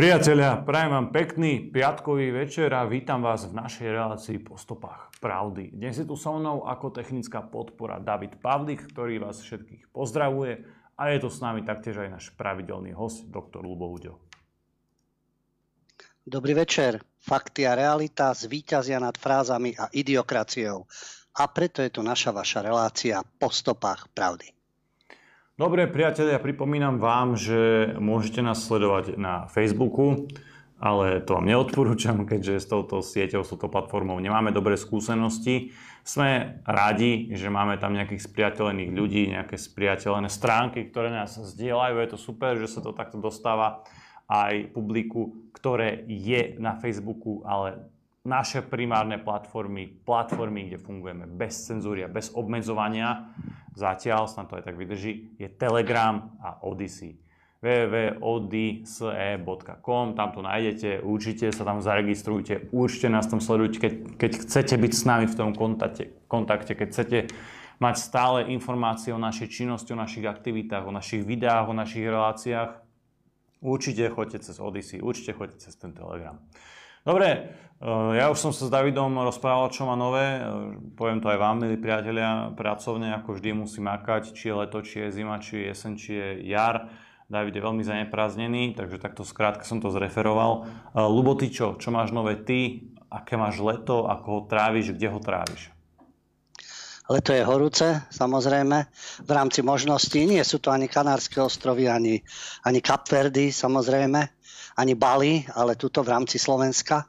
Priatelia, prajem vám pekný piatkový večer a vítam vás v našej relácii po stopách pravdy. Dnes je tu so mnou ako technická podpora David Pavlik, ktorý vás všetkých pozdravuje a je tu s nami taktiež aj náš pravidelný host, doktor Lubo Uďo. Dobrý večer. Fakty a realita zvíťazia nad frázami a idiokraciou. A preto je tu naša vaša relácia po stopách pravdy. Dobre, priatelia, pripomínam vám, že môžete nás sledovať na Facebooku, ale to vám neodporúčam, keďže s touto sieťou, s touto platformou nemáme dobré skúsenosti. Sme radi, že máme tam nejakých spriateľených ľudí, nejaké spriateľené stránky, ktoré nás zdieľajú. Je to super, že sa to takto dostáva aj publiku, ktoré je na Facebooku, ale naše primárne platformy, platformy, kde fungujeme bez cenzúry a bez obmedzovania, zatiaľ, snad to aj tak vydrží, je Telegram a Odyssey www.odyssey.com, tam to nájdete, určite sa tam zaregistrujte, určite nás tam sledujte, keď, keď chcete byť s nami v tom kontakte, kontakte, keď chcete mať stále informácie o našej činnosti, o našich aktivitách, o našich videách, o našich reláciách, určite choďte cez Odyssey, určite choďte cez ten Telegram. Dobre, eh, ja už som sa s Davidom rozprával, čo má nové. Eh, poviem to aj vám, milí priatelia, pracovne, ako vždy musí makať, či je leto, či je zima, či je jesen, či je jar. David je veľmi zaneprázdnený, takže takto skrátka som to zreferoval. Eh, Lubo, ty čo? Čo máš nové ty? Aké máš leto? Ako ho tráviš? Kde ho tráviš? Leto je horúce, samozrejme, v rámci možností. Nie sú to ani Kanárske ostrovy, ani, ani Kapverdy, samozrejme ani Bali, ale tuto v rámci Slovenska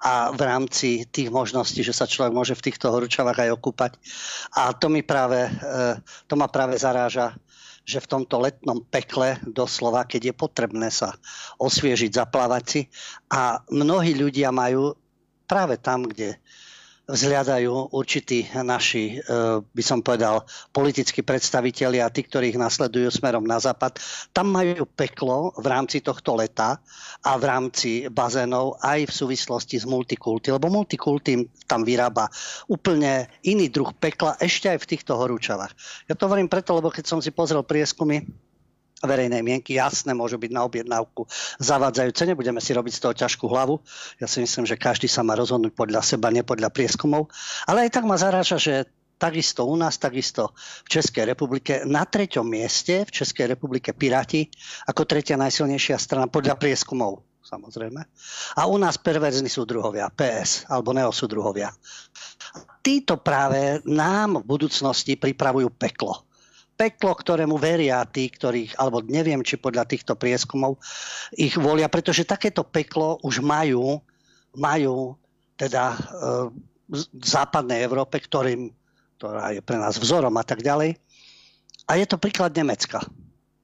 a v rámci tých možností, že sa človek môže v týchto horúčavách aj okúpať. A to, mi práve, e, to ma práve zaráža, že v tomto letnom pekle doslova, keď je potrebné sa osviežiť, zaplávať si a mnohí ľudia majú práve tam, kde vzhľadajú určití naši, e, by som povedal, politickí predstavitelia a tí, ktorí ich nasledujú smerom na západ, tam majú peklo v rámci tohto leta a v rámci bazénov aj v súvislosti s multikulty, lebo multikulty tam vyrába úplne iný druh pekla ešte aj v týchto horúčavách. Ja to hovorím preto, lebo keď som si pozrel prieskumy, verejnej mienky, jasné, môžu byť na objednávku zavádzajúce, nebudeme si robiť z toho ťažkú hlavu. Ja si myslím, že každý sa má rozhodnúť podľa seba, nie podľa prieskumov. Ale aj tak ma zaráža, že takisto u nás, takisto v Českej republike, na treťom mieste v Českej republike Piráti ako tretia najsilnejšia strana podľa prieskumov samozrejme. A u nás perverzní sú druhovia, PS alebo neosúdruhovia. Títo práve nám v budúcnosti pripravujú peklo peklo, ktorému veria tí, ktorých, alebo neviem, či podľa týchto prieskumov ich volia, pretože takéto peklo už majú, majú teda e, v západnej Európe, ktorým, ktorá je pre nás vzorom a tak ďalej. A je to príklad Nemecka.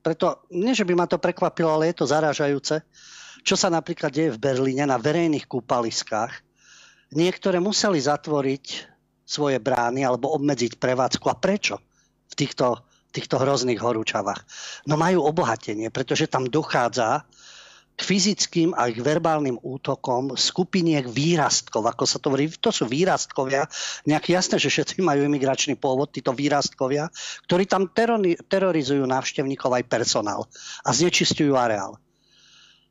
Preto, nie že by ma to prekvapilo, ale je to zarážajúce, čo sa napríklad deje v Berlíne na verejných kúpaliskách. Niektoré museli zatvoriť svoje brány alebo obmedziť prevádzku. A prečo? V týchto týchto hrozných horúčavách. No majú obohatenie, pretože tam dochádza k fyzickým a k verbálnym útokom skupiniek výrastkov, ako sa to hovorí, to sú výrastkovia, nejak jasné, že všetci majú imigračný pôvod, títo výrastkovia, ktorí tam terorizujú návštevníkov aj personál a znečistujú areál.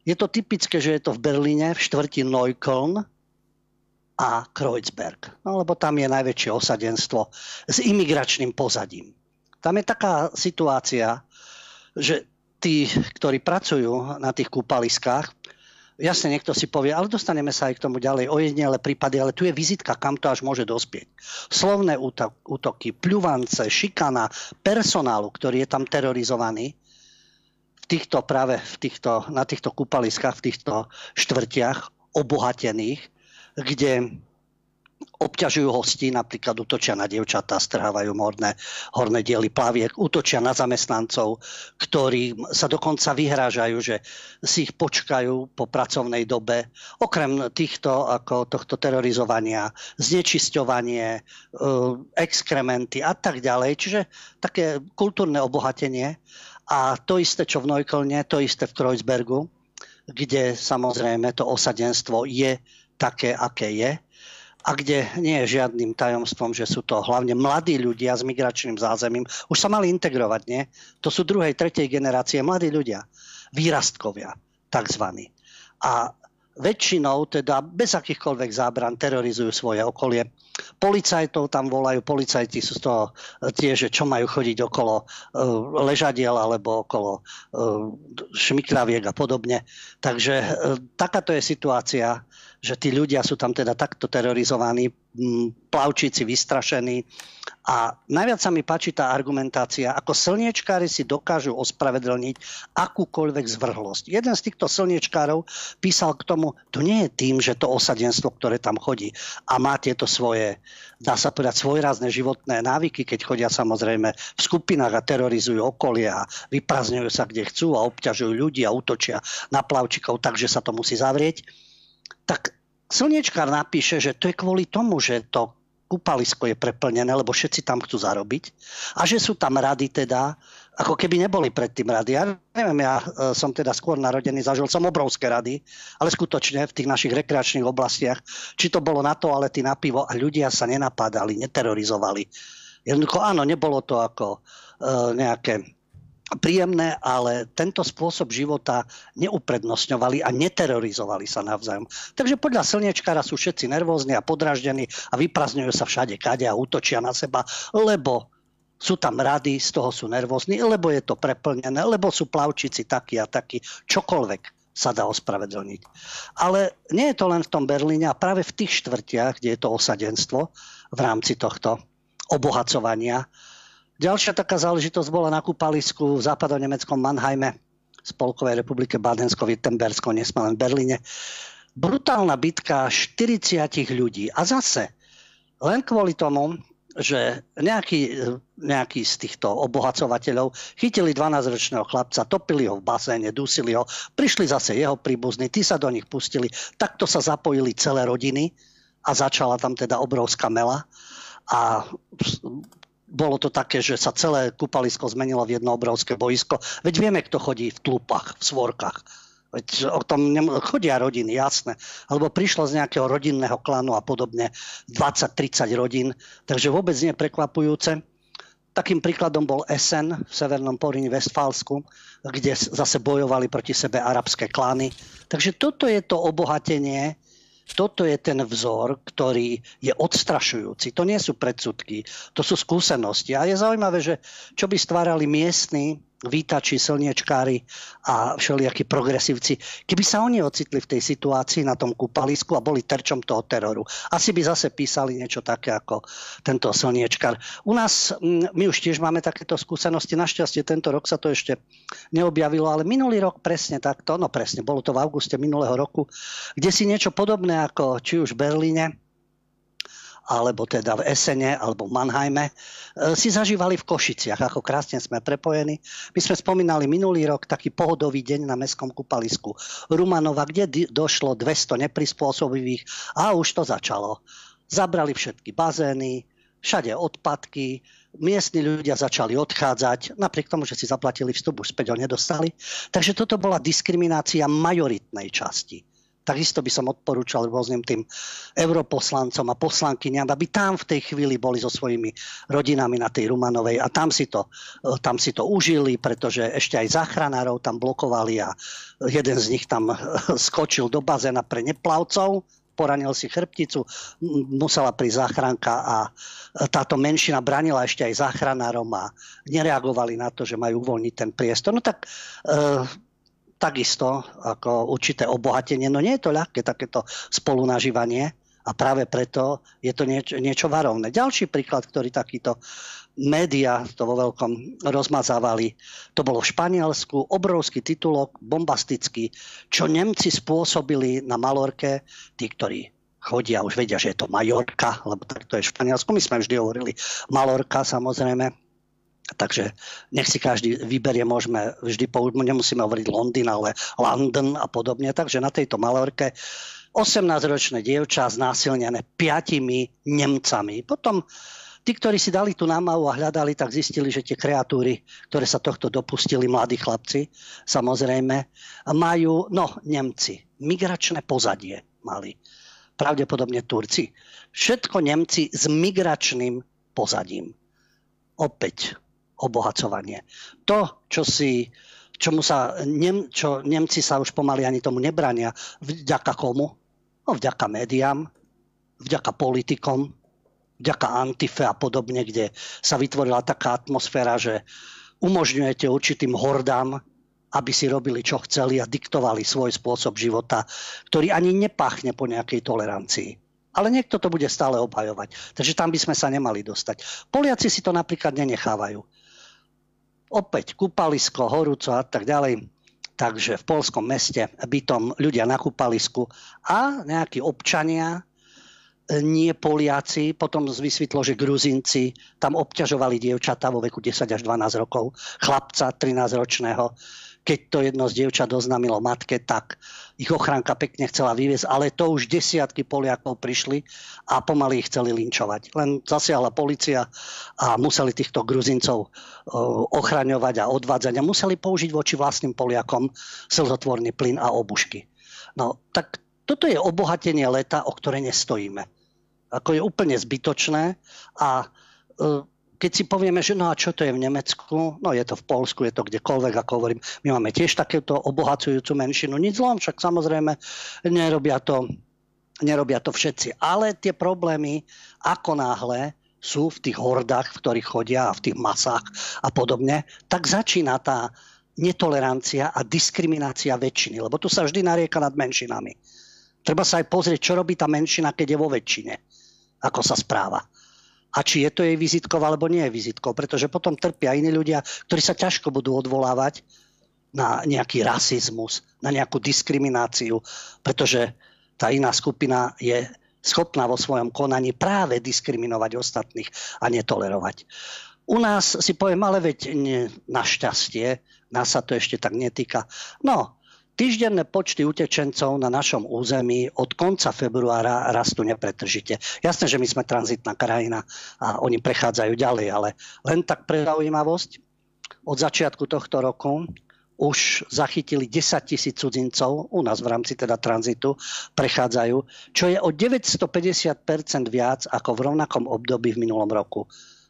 Je to typické, že je to v Berlíne, v štvrti Neukölln a Kreuzberg, no, lebo tam je najväčšie osadenstvo s imigračným pozadím. Tam je taká situácia, že tí, ktorí pracujú na tých kúpaliskách, jasne niekto si povie, ale dostaneme sa aj k tomu ďalej, ojedinele prípady, ale tu je vizitka, kam to až môže dospieť. Slovné útoky, pľuvance, šikana personálu, ktorý je tam terorizovaný, v týchto práve v týchto, na týchto kúpaliskách, v týchto štvrtiach obohatených, kde obťažujú hostí, napríklad útočia na dievčatá, strhávajú morné, horné diely plaviek, útočia na zamestnancov, ktorí sa dokonca vyhrážajú, že si ich počkajú po pracovnej dobe. Okrem týchto, ako tohto terorizovania, znečisťovanie, e, exkrementy a tak ďalej. Čiže také kultúrne obohatenie. A to isté, čo v Neuköllne, to isté v Kreuzbergu, kde samozrejme to osadenstvo je také, aké je a kde nie je žiadnym tajomstvom, že sú to hlavne mladí ľudia s migračným zázemím. Už sa mali integrovať, nie? To sú druhej, tretej generácie mladí ľudia, výrastkovia, takzvaní. a väčšinou teda bez akýchkoľvek zábran terorizujú svoje okolie. Policajtov tam volajú, policajti sú z toho tie, že čo majú chodiť okolo uh, ležadiel alebo okolo uh, šmikraviek a podobne. Takže takáto je situácia, že tí ľudia sú tam teda takto terorizovaní, plavčíci vystrašení a najviac sa mi páči tá argumentácia, ako slniečkári si dokážu ospravedlniť akúkoľvek zvrhlosť. Jeden z týchto slniečkárov písal k tomu, to nie je tým, že to osadenstvo, ktoré tam chodí a má tieto svoje, dá sa povedať, svojrázne životné návyky, keď chodia samozrejme v skupinách a terorizujú okolie a vyprazňujú sa kde chcú a obťažujú ľudí a útočia na plavčikov, takže sa to musí zavrieť. Tak slniečkár napíše, že to je kvôli tomu, že to kúpalisko je preplnené, lebo všetci tam chcú zarobiť a že sú tam rady teda, ako keby neboli predtým rady. Ja neviem, ja e, som teda skôr narodený, zažil som obrovské rady, ale skutočne v tých našich rekreačných oblastiach, či to bolo na toalety, na pivo a ľudia sa nenapadali, neterorizovali. Jednoducho áno, nebolo to ako uh, nejaké príjemné, ale tento spôsob života neuprednostňovali a neterorizovali sa navzájom. Takže podľa slniečkára sú všetci nervózni a podraždení a vyprazňujú sa všade kade a útočia na seba, lebo sú tam rady, z toho sú nervózni, lebo je to preplnené, lebo sú plavčici takí a takí, čokoľvek sa dá ospravedlniť. Ale nie je to len v tom Berlíne a práve v tých štvrtiach, kde je to osadenstvo v rámci tohto obohacovania, Ďalšia taká záležitosť bola na kúpalisku v západonemeckom Mannheime, Spolkovej republike Bádensko-Wittenbersko, nesme len v Berlíne. Brutálna bitka 40 ľudí. A zase, len kvôli tomu, že nejaký, nejaký z týchto obohacovateľov chytili 12-ročného chlapca, topili ho v baséne, dusili ho, prišli zase jeho príbuzní, tí sa do nich pustili, takto sa zapojili celé rodiny a začala tam teda obrovská mela a bolo to také, že sa celé kúpalisko zmenilo v jedno obrovské boisko. Veď vieme, kto chodí v tlupách, v svorkách. Veď o tom chodia rodiny, jasné. Alebo prišlo z nejakého rodinného klanu a podobne 20-30 rodín. Takže vôbec nie prekvapujúce. Takým príkladom bol Essen v severnom Poríni Westfálsku, kde zase bojovali proti sebe arabské klány. Takže toto je to obohatenie, toto je ten vzor, ktorý je odstrašujúci. To nie sú predsudky, to sú skúsenosti. A je zaujímavé, že čo by stvárali miestni vítači, slniečkári a všelijakí progresívci, keby sa oni ocitli v tej situácii na tom kúpalisku a boli terčom toho teroru. Asi by zase písali niečo také ako tento slniečkár. U nás, mm, my už tiež máme takéto skúsenosti, našťastie tento rok sa to ešte neobjavilo, ale minulý rok presne takto, no presne, bolo to v auguste minulého roku, kde si niečo podobné ako či už v Berlíne, alebo teda v Esene, alebo v Mannheime, e, si zažívali v Košiciach, ako krásne sme prepojení. My sme spomínali minulý rok taký pohodový deň na mestskom kúpalisku Rumanova, kde došlo 200 neprispôsobivých a už to začalo. Zabrali všetky bazény, všade odpadky, miestni ľudia začali odchádzať, napriek tomu, že si zaplatili vstup, už späť ho nedostali. Takže toto bola diskriminácia majoritnej časti takisto by som odporúčal rôznym tým europoslancom a poslankyňam, aby tam v tej chvíli boli so svojimi rodinami na tej Rumanovej a tam si to, e, tam si to užili, pretože ešte aj záchranárov tam blokovali a jeden z nich tam e, skočil do bazéna pre neplavcov, poranil si chrbticu, musela prísť záchranka a e, táto menšina branila ešte aj záchranárom a nereagovali na to, že majú uvoľniť ten priestor. No tak takisto ako určité obohatenie. No nie je to ľahké takéto spolunažívanie a práve preto je to niečo, niečo varovné. Ďalší príklad, ktorý takýto média to vo veľkom rozmazávali. To bolo v Španielsku, obrovský titulok, bombastický, čo Nemci spôsobili na Malorke, tí, ktorí chodia, už vedia, že je to Majorka, lebo tak to je v Španielsku. My sme vždy hovorili Malorka, samozrejme. Takže nech si každý vyberie, môžeme vždy, nemusíme hovoriť Londýn, ale London a podobne. Takže na tejto malorke 18-ročné dievča znásilnené piatimi Nemcami. Potom tí, ktorí si dali tú námahu a hľadali, tak zistili, že tie kreatúry, ktoré sa tohto dopustili, mladí chlapci, samozrejme, majú, no, Nemci, migračné pozadie mali. Pravdepodobne Turci. Všetko Nemci s migračným pozadím. Opäť obohacovanie. To, čo si čomu sa Nem, čo Nemci sa už pomaly ani tomu nebrania. Vďaka komu? No vďaka médiám, vďaka politikom, vďaka Antife a podobne, kde sa vytvorila taká atmosféra, že umožňujete určitým hordám, aby si robili, čo chceli a diktovali svoj spôsob života, ktorý ani nepachne po nejakej tolerancii. Ale niekto to bude stále obhajovať. Takže tam by sme sa nemali dostať. Poliaci si to napríklad nenechávajú. Opäť kúpalisko, horúco a tak ďalej. Takže v polskom meste bytom ľudia na kúpalisku a nejakí občania, e, nie Poliaci, potom vysvetlo, že Gruzinci tam obťažovali dievčatá vo veku 10 až 12 rokov, chlapca 13 ročného keď to jedno z dievčat oznámilo matke, tak ich ochránka pekne chcela vyviezť, ale to už desiatky Poliakov prišli a pomaly ich chceli linčovať. Len zasiahla policia a museli týchto Gruzincov ochraňovať a odvádzať a museli použiť voči vlastným Poliakom slzotvorný plyn a obušky. No, tak toto je obohatenie leta, o ktoré nestojíme. Ako je úplne zbytočné a e, keď si povieme, že no a čo to je v Nemecku, no je to v Polsku, je to kdekoľvek, ako hovorím, my máme tiež takéto obohacujúcu menšinu, nič zlom, však samozrejme nerobia to, nerobia to všetci. Ale tie problémy, ako náhle sú v tých hordách, v ktorých chodia a v tých masách a podobne, tak začína tá netolerancia a diskriminácia väčšiny, lebo tu sa vždy narieka nad menšinami. Treba sa aj pozrieť, čo robí tá menšina, keď je vo väčšine, ako sa správa a či je to jej vizitkou alebo nie je vizitkou, pretože potom trpia iní ľudia, ktorí sa ťažko budú odvolávať na nejaký rasizmus, na nejakú diskrimináciu, pretože tá iná skupina je schopná vo svojom konaní práve diskriminovať ostatných a netolerovať. U nás si poviem, ale veď nie, našťastie, nás sa to ešte tak netýka. No, Týždenné počty utečencov na našom území od konca februára rastú nepretržite. Jasné, že my sme tranzitná krajina a oni prechádzajú ďalej, ale len tak pre zaujímavosť, od začiatku tohto roku už zachytili 10 tisíc cudzincov, u nás v rámci teda tranzitu prechádzajú, čo je o 950% viac ako v rovnakom období v minulom roku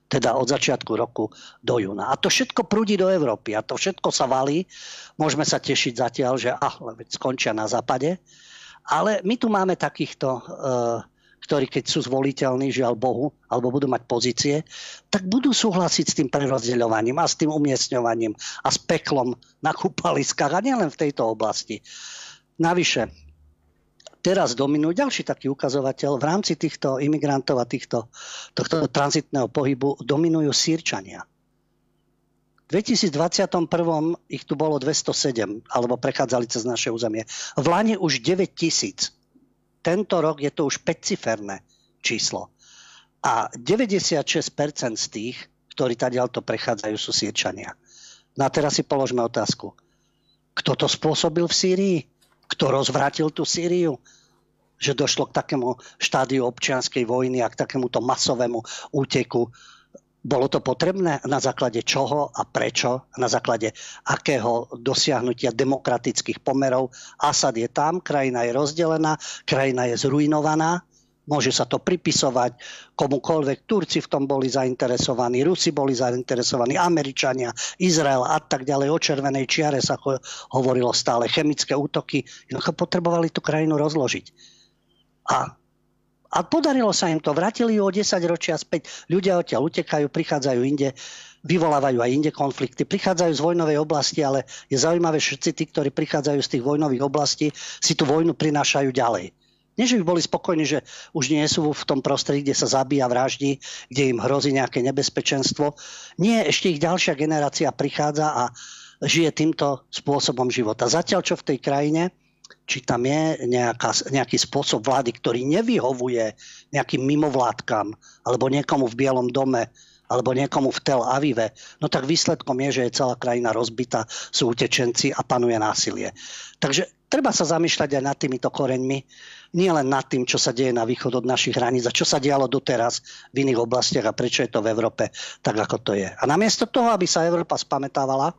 teda od začiatku roku do júna. A to všetko prúdi do Európy a to všetko sa valí. Môžeme sa tešiť zatiaľ, že ah, skončia na západe. Ale my tu máme takýchto, uh, ktorí keď sú zvoliteľní, žiaľ Bohu, alebo budú mať pozície, tak budú súhlasiť s tým prerozdeľovaním a s tým umiestňovaním a s peklom na kúpaliskách a nielen v tejto oblasti. Navyše, teraz dominujú ďalší taký ukazovateľ. V rámci týchto imigrantov a týchto, tohto tranzitného pohybu dominujú sírčania. V 2021 ich tu bolo 207, alebo prechádzali cez naše územie. V Lani už 9 tisíc. Tento rok je to už 5-ciferné číslo. A 96% z tých, ktorí to prechádzajú, sú sírčania. No a teraz si položme otázku. Kto to spôsobil v Sýrii? Kto rozvrátil tú Sýriu? Že došlo k takému štádiu občianskej vojny a k takémuto masovému úteku. Bolo to potrebné? Na základe čoho a prečo? Na základe akého dosiahnutia demokratických pomerov? Asad je tam, krajina je rozdelená, krajina je zrujnovaná Môže sa to pripisovať komukoľvek. Turci v tom boli zainteresovaní, Rusi boli zainteresovaní, Američania, Izrael a tak ďalej. O červenej čiare sa hovorilo stále. Chemické útoky. Jednoducho potrebovali tú krajinu rozložiť. A, a podarilo sa im to. Vrátili ju o 10 ročia späť. Ľudia odtiaľ utekajú, prichádzajú inde vyvolávajú aj inde konflikty. Prichádzajú z vojnovej oblasti, ale je zaujímavé, všetci tí, ktorí prichádzajú z tých vojnových oblastí, si tú vojnu prinášajú ďalej. Nie, že by boli spokojní, že už nie sú v tom prostredí, kde sa zabíja, vraždí, kde im hrozí nejaké nebezpečenstvo. Nie, ešte ich ďalšia generácia prichádza a žije týmto spôsobom života. Zatiaľ, čo v tej krajine, či tam je nejaká, nejaký spôsob vlády, ktorý nevyhovuje nejakým mimovládkam alebo niekomu v Bielom dome, alebo niekomu v Tel Avive, no tak výsledkom je, že je celá krajina rozbitá, sú utečenci a panuje násilie. Takže treba sa zamýšľať aj nad týmito koreňmi nie len nad tým, čo sa deje na východ od našich hraníc a čo sa dialo doteraz v iných oblastiach a prečo je to v Európe tak, ako to je. A namiesto toho, aby sa Európa spametávala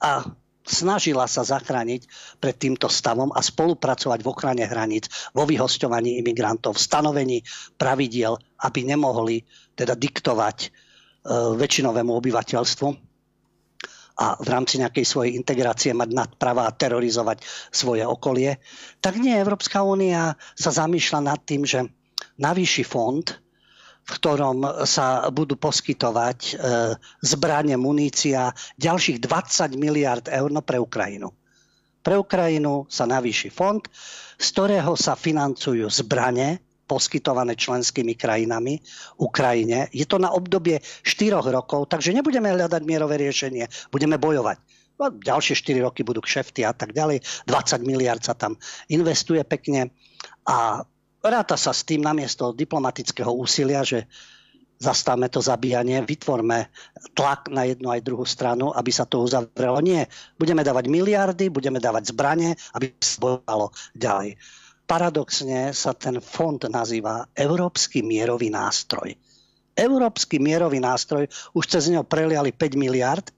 a snažila sa zachrániť pred týmto stavom a spolupracovať v ochrane hraníc, vo vyhosťovaní imigrantov, v stanovení pravidiel, aby nemohli teda diktovať e, väčšinovému obyvateľstvu a v rámci nejakej svojej integrácie mať nadprava a terorizovať svoje okolie, tak nie, Európska únia sa zamýšľa nad tým, že navýši fond, v ktorom sa budú poskytovať e, zbranie, munícia, ďalších 20 miliard eur no pre Ukrajinu. Pre Ukrajinu sa navýši fond, z ktorého sa financujú zbranie, poskytované členskými krajinami Ukrajine. Je to na obdobie 4 rokov, takže nebudeme hľadať mierové riešenie, budeme bojovať. No, ďalšie 4 roky budú kšefty a tak ďalej. 20 miliard sa tam investuje pekne a ráta sa s tým namiesto diplomatického úsilia, že zastavme to zabíjanie, vytvorme tlak na jednu aj druhú stranu, aby sa to uzavrelo. Nie, budeme dávať miliardy, budeme dávať zbranie, aby sa bojovalo ďalej paradoxne sa ten fond nazýva Európsky mierový nástroj. Európsky mierový nástroj, už cez neho preliali 5 miliard,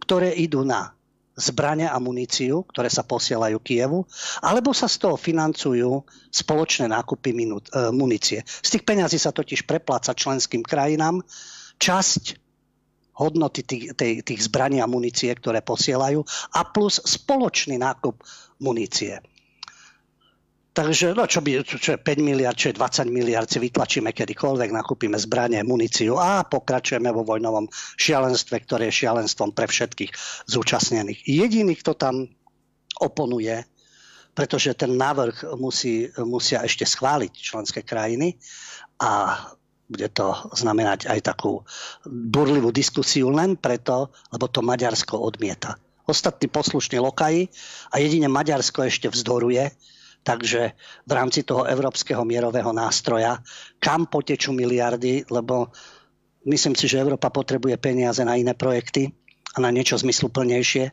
ktoré idú na zbrania a muníciu, ktoré sa posielajú Kievu, alebo sa z toho financujú spoločné nákupy e, munície. Z tých peňazí sa totiž prepláca členským krajinám časť hodnoty tých, tých, tých zbraní a munície, ktoré posielajú a plus spoločný nákup munície. Takže no, čo, by, čo je 5 miliard, čo je 20 miliard, si vytlačíme kedykoľvek, nakúpime zbranie, muníciu a pokračujeme vo vojnovom šialenstve, ktoré je šialenstvom pre všetkých zúčastnených. Jediný, kto tam oponuje, pretože ten návrh musí, musia ešte schváliť členské krajiny a bude to znamenať aj takú burlivú diskusiu len preto, lebo to Maďarsko odmieta. Ostatní poslušní lokaji a jedine Maďarsko ešte vzdoruje, Takže v rámci toho európskeho mierového nástroja, kam potečú miliardy, lebo myslím si, že Európa potrebuje peniaze na iné projekty a na niečo zmysluplnejšie.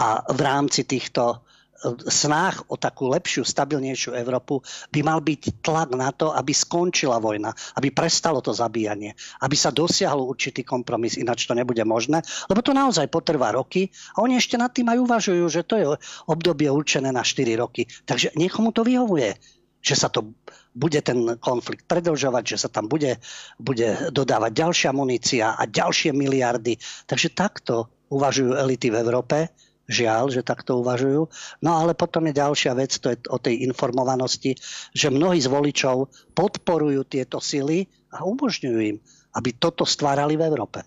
A v rámci týchto snách o takú lepšiu, stabilnejšiu Európu by mal byť tlak na to, aby skončila vojna, aby prestalo to zabíjanie, aby sa dosiahol určitý kompromis, ináč to nebude možné, lebo to naozaj potrvá roky a oni ešte nad tým aj uvažujú, že to je obdobie určené na 4 roky. Takže niekomu to vyhovuje že sa to bude ten konflikt predlžovať, že sa tam bude, bude dodávať ďalšia munícia a ďalšie miliardy. Takže takto uvažujú elity v Európe Žiaľ, že takto uvažujú. No ale potom je ďalšia vec, to je o tej informovanosti, že mnohí z voličov podporujú tieto sily a umožňujú im, aby toto stvárali v Európe.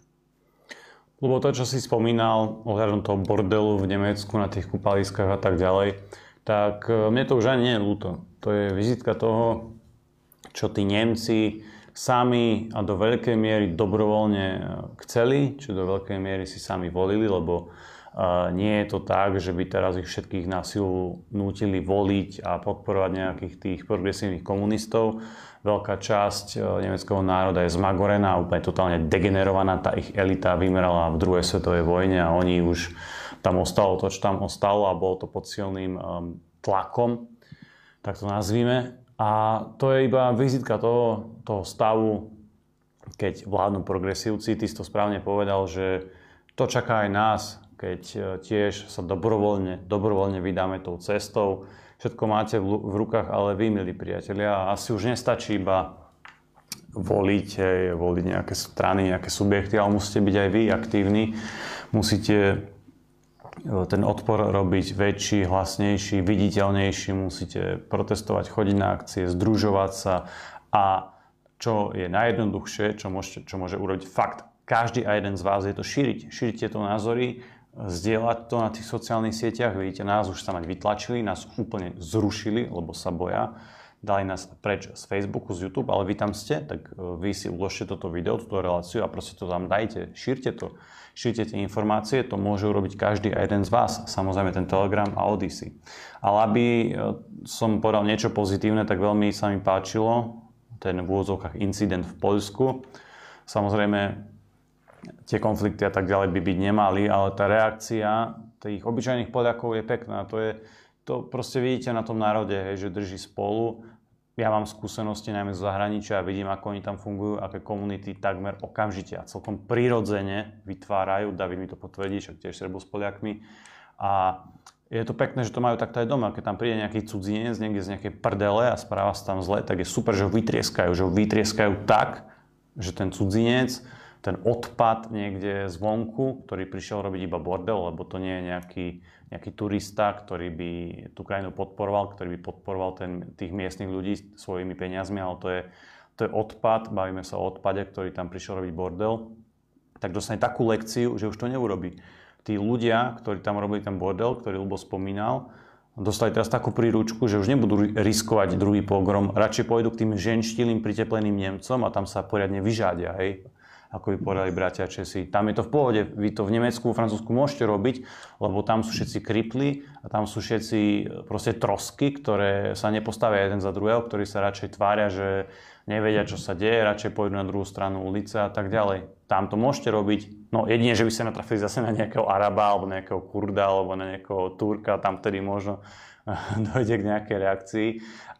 Lebo to, čo si spomínal ohľadom toho bordelu v Nemecku na tých kúpaliskách a tak ďalej, tak e, mne to už ani nie je ľúto. To je vizitka toho, čo tí Nemci sami a do veľkej miery dobrovoľne e, chceli, čo do veľkej miery si sami volili, lebo nie je to tak, že by teraz ich všetkých na silu nútili voliť a podporovať nejakých tých progresívnych komunistov. Veľká časť e, nemeckého národa je zmagorená, úplne totálne degenerovaná. Tá ich elita vymerala v druhej svetovej vojne a oni už tam ostalo to, čo tam ostalo a bolo to pod silným um, tlakom, tak to nazvime. A to je iba vizitka toho, toho stavu, keď vládnu progresívci. Ty si to správne povedal, že to čaká aj nás, keď e, tiež sa dobrovoľne, dobrovoľne vydáme tou cestou. Všetko máte v, rukách, ale vy, milí priatelia, asi už nestačí iba voliť, voliť nejaké strany, nejaké subjekty, ale musíte byť aj vy aktívni. Musíte e, ten odpor robiť väčší, hlasnejší, viditeľnejší, musíte protestovať, chodiť na akcie, združovať sa a čo je najjednoduchšie, čo, môžete, čo môže urobiť fakt každý a jeden z vás, je to šíriť. Šíriť tieto názory, zdieľať to na tých sociálnych sieťach. Vidíte, nás už sa mať vytlačili, nás úplne zrušili, lebo sa boja. Dali nás preč z Facebooku, z YouTube, ale vy tam ste, tak e, vy si uložte toto video, túto reláciu a proste to tam dajte, šírte to. Šírte tie informácie, to môže urobiť každý a jeden z vás. Samozrejme ten Telegram a Odyssey. Ale aby e, som povedal niečo pozitívne, tak veľmi sa mi páčilo ten v úvodzovkách incident v Poľsku. Samozrejme, tie konflikty a tak ďalej by byť nemali, ale tá reakcia tých obyčajných Poliakov je pekná. To, je, to proste vidíte na tom národe, hej, že drží spolu. Ja mám skúsenosti najmä z zahraničia a vidím, ako oni tam fungujú, aké komunity takmer okamžite a celkom prirodzene vytvárajú. David mi to potvrdí, však tiež Srbo s Poliakmi. A je to pekné, že to majú takto aj doma. Keď tam príde nejaký cudzinec niekde z nejakej prdele a správa sa tam zle, tak je super, že ho vytrieskajú. Že ho vytrieskajú tak, že ten cudzinec ten odpad niekde zvonku, ktorý prišiel robiť iba bordel, lebo to nie je nejaký, nejaký turista, ktorý by tú krajinu podporoval, ktorý by podporoval ten, tých miestnych ľudí svojimi peniazmi, ale to je, to je odpad, bavíme sa o odpade, ktorý tam prišiel robiť bordel, tak dostane takú lekciu, že už to neurobí. Tí ľudia, ktorí tam robili ten bordel, ktorý Lubo spomínal, dostali teraz takú príručku, že už nebudú riskovať druhý pogrom, radšej pôjdu k tým ženštilým pritepleným Nemcom a tam sa poriadne vyžádia, hej ako by povedali bratia Česi. Tam je to v pohode, vy to v Nemecku, v Francúzsku môžete robiť, lebo tam sú všetci kripli a tam sú všetci e, proste trosky, ktoré sa nepostavia jeden za druhého, ktorí sa radšej tvária, že nevedia, čo sa deje, radšej pôjdu na druhú stranu ulice a tak ďalej. Tam to môžete robiť, no jedine, že by ste natrafili zase na nejakého Araba alebo nejakého Kurda alebo na nejakého Turka, tam vtedy možno dojde k nejakej reakcii,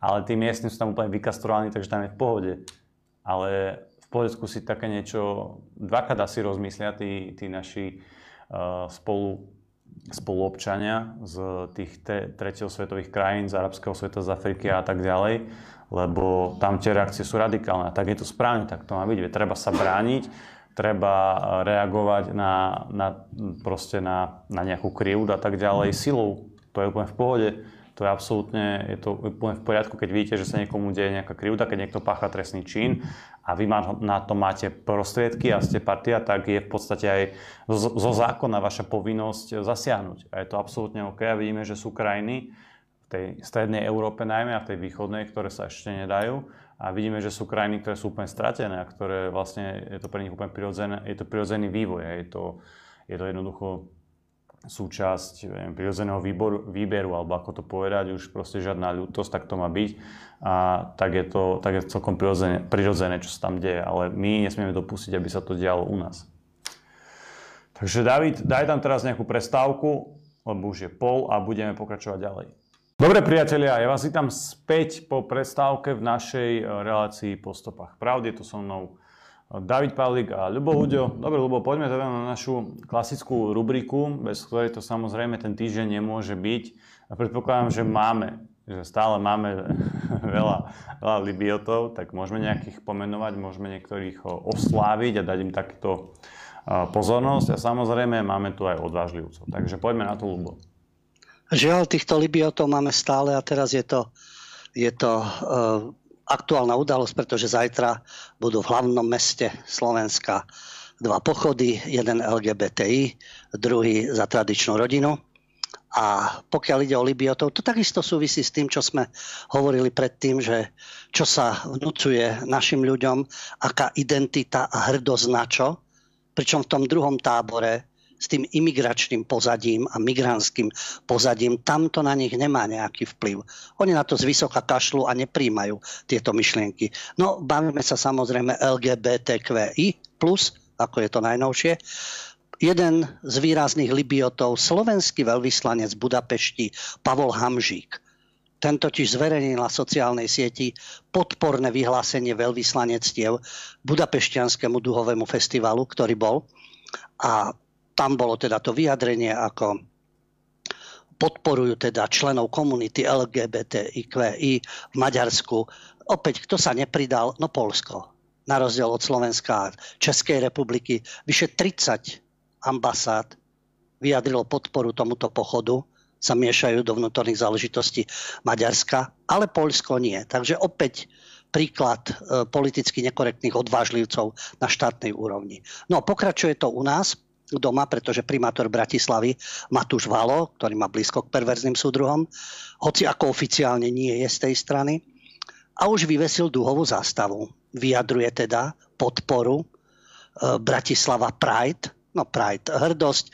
ale tí miestni sú tam úplne vykastrovaní, takže tam je v pohode. Ale povedz si také niečo, dvakrát asi rozmyslia tí, tí naši uh, spolu, spoluobčania z tých te, svetových krajín, z arabského sveta, z Afriky a tak ďalej, lebo tam tie reakcie sú radikálne. A tak je to správne, tak to má byť. Treba sa brániť, treba eh, reagovať na, na, proste na, na nejakú krivdu a tak ďalej silou. To je úplne v pohode to je absolútne je to úplne v poriadku, keď vidíte, že sa niekomu deje nejaká krivda, keď niekto pácha trestný čin a vy na to máte prostriedky a ste partia, tak je v podstate aj zo, zo zákona vaša povinnosť zasiahnuť. A je to absolútne OK a vidíme, že sú krajiny v tej strednej Európe najmä a v tej východnej, ktoré sa ešte nedajú a vidíme, že sú krajiny, ktoré sú úplne stratené a ktoré vlastne je to pre nich úplne prirodzené, je to prirodzený vývoj. Je to, je to jednoducho súčasť viem, prirodzeného výboru, výberu, alebo ako to povedať, už proste žiadna ľútosť, tak to má byť. A tak je to, tak je to celkom prirodzené, prirodzené, čo sa tam deje. Ale my nesmieme dopustiť, aby sa to dialo u nás. Takže David, daj tam teraz nejakú prestávku, lebo už je pol a budeme pokračovať ďalej. Dobre priatelia, ja vás vítam späť po prestávke v našej eh, relácii po stopách pravdy. Tu so mnou David Pavlik a Ľubo Huďo. Dobre, Ľubo, poďme teda na našu klasickú rubriku, bez ktorej to samozrejme ten týždeň nemôže byť. A predpokladám, že máme, že stále máme veľa, veľa Libiotov, tak môžeme nejakých pomenovať, môžeme niektorých osláviť a dať im takto pozornosť. A samozrejme máme tu aj odvážlivcov. Takže poďme na to, Ľubo. Žiaľ, týchto Libiotov máme stále a teraz je to, je to uh aktuálna udalosť, pretože zajtra budú v hlavnom meste Slovenska dva pochody, jeden LGBTI, druhý za tradičnú rodinu. A pokiaľ ide o Libiotov, to takisto súvisí s tým, čo sme hovorili predtým, že čo sa vnúcuje našim ľuďom, aká identita a hrdosť na čo. Pričom v tom druhom tábore s tým imigračným pozadím a migrantským pozadím, tamto na nich nemá nejaký vplyv. Oni na to zvysoka kašľú a nepríjmajú tieto myšlienky. No, bavíme sa samozrejme LGBTQI+, ako je to najnovšie. Jeden z výrazných libiotov, slovenský veľvyslanec v Budapešti, Pavol Hamžík, ten totiž zverejnil na sociálnej sieti podporné vyhlásenie veľvyslanectiev Budapešťanskému duhovému festivalu, ktorý bol. A tam bolo teda to vyjadrenie, ako podporujú teda členov komunity LGBTIQI v Maďarsku. Opäť, kto sa nepridal? No Polsko. Na rozdiel od Slovenska a Českej republiky. Vyše 30 ambasád vyjadrilo podporu tomuto pochodu sa miešajú do vnútorných záležitostí Maďarska, ale Polsko nie. Takže opäť príklad e, politicky nekorektných odvážlivcov na štátnej úrovni. No pokračuje to u nás doma, pretože primátor Bratislavy Matúš Valo, ktorý má blízko k perverzným súdruhom, hoci ako oficiálne nie je z tej strany, a už vyvesil duhovú zástavu. Vyjadruje teda podporu e, Bratislava Pride, no Pride, hrdosť. E,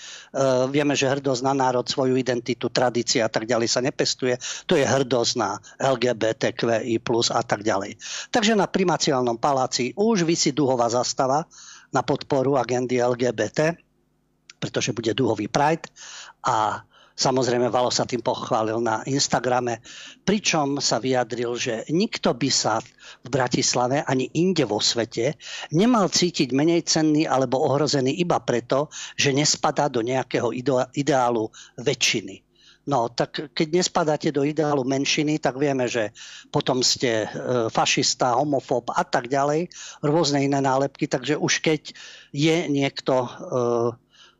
vieme, že hrdosť na národ, svoju identitu, tradície a tak ďalej sa nepestuje. To je hrdosť na LGBTQI+, a tak ďalej. Takže na primaciálnom paláci už vysí duhová zastava na podporu agendy LGBT pretože bude duhový Pride a Samozrejme, Valo sa tým pochválil na Instagrame, pričom sa vyjadril, že nikto by sa v Bratislave ani inde vo svete nemal cítiť menej cenný alebo ohrozený iba preto, že nespadá do nejakého ideálu väčšiny. No, tak keď nespadáte do ideálu menšiny, tak vieme, že potom ste e, fašista, homofób a tak ďalej, rôzne iné nálepky, takže už keď je niekto, e,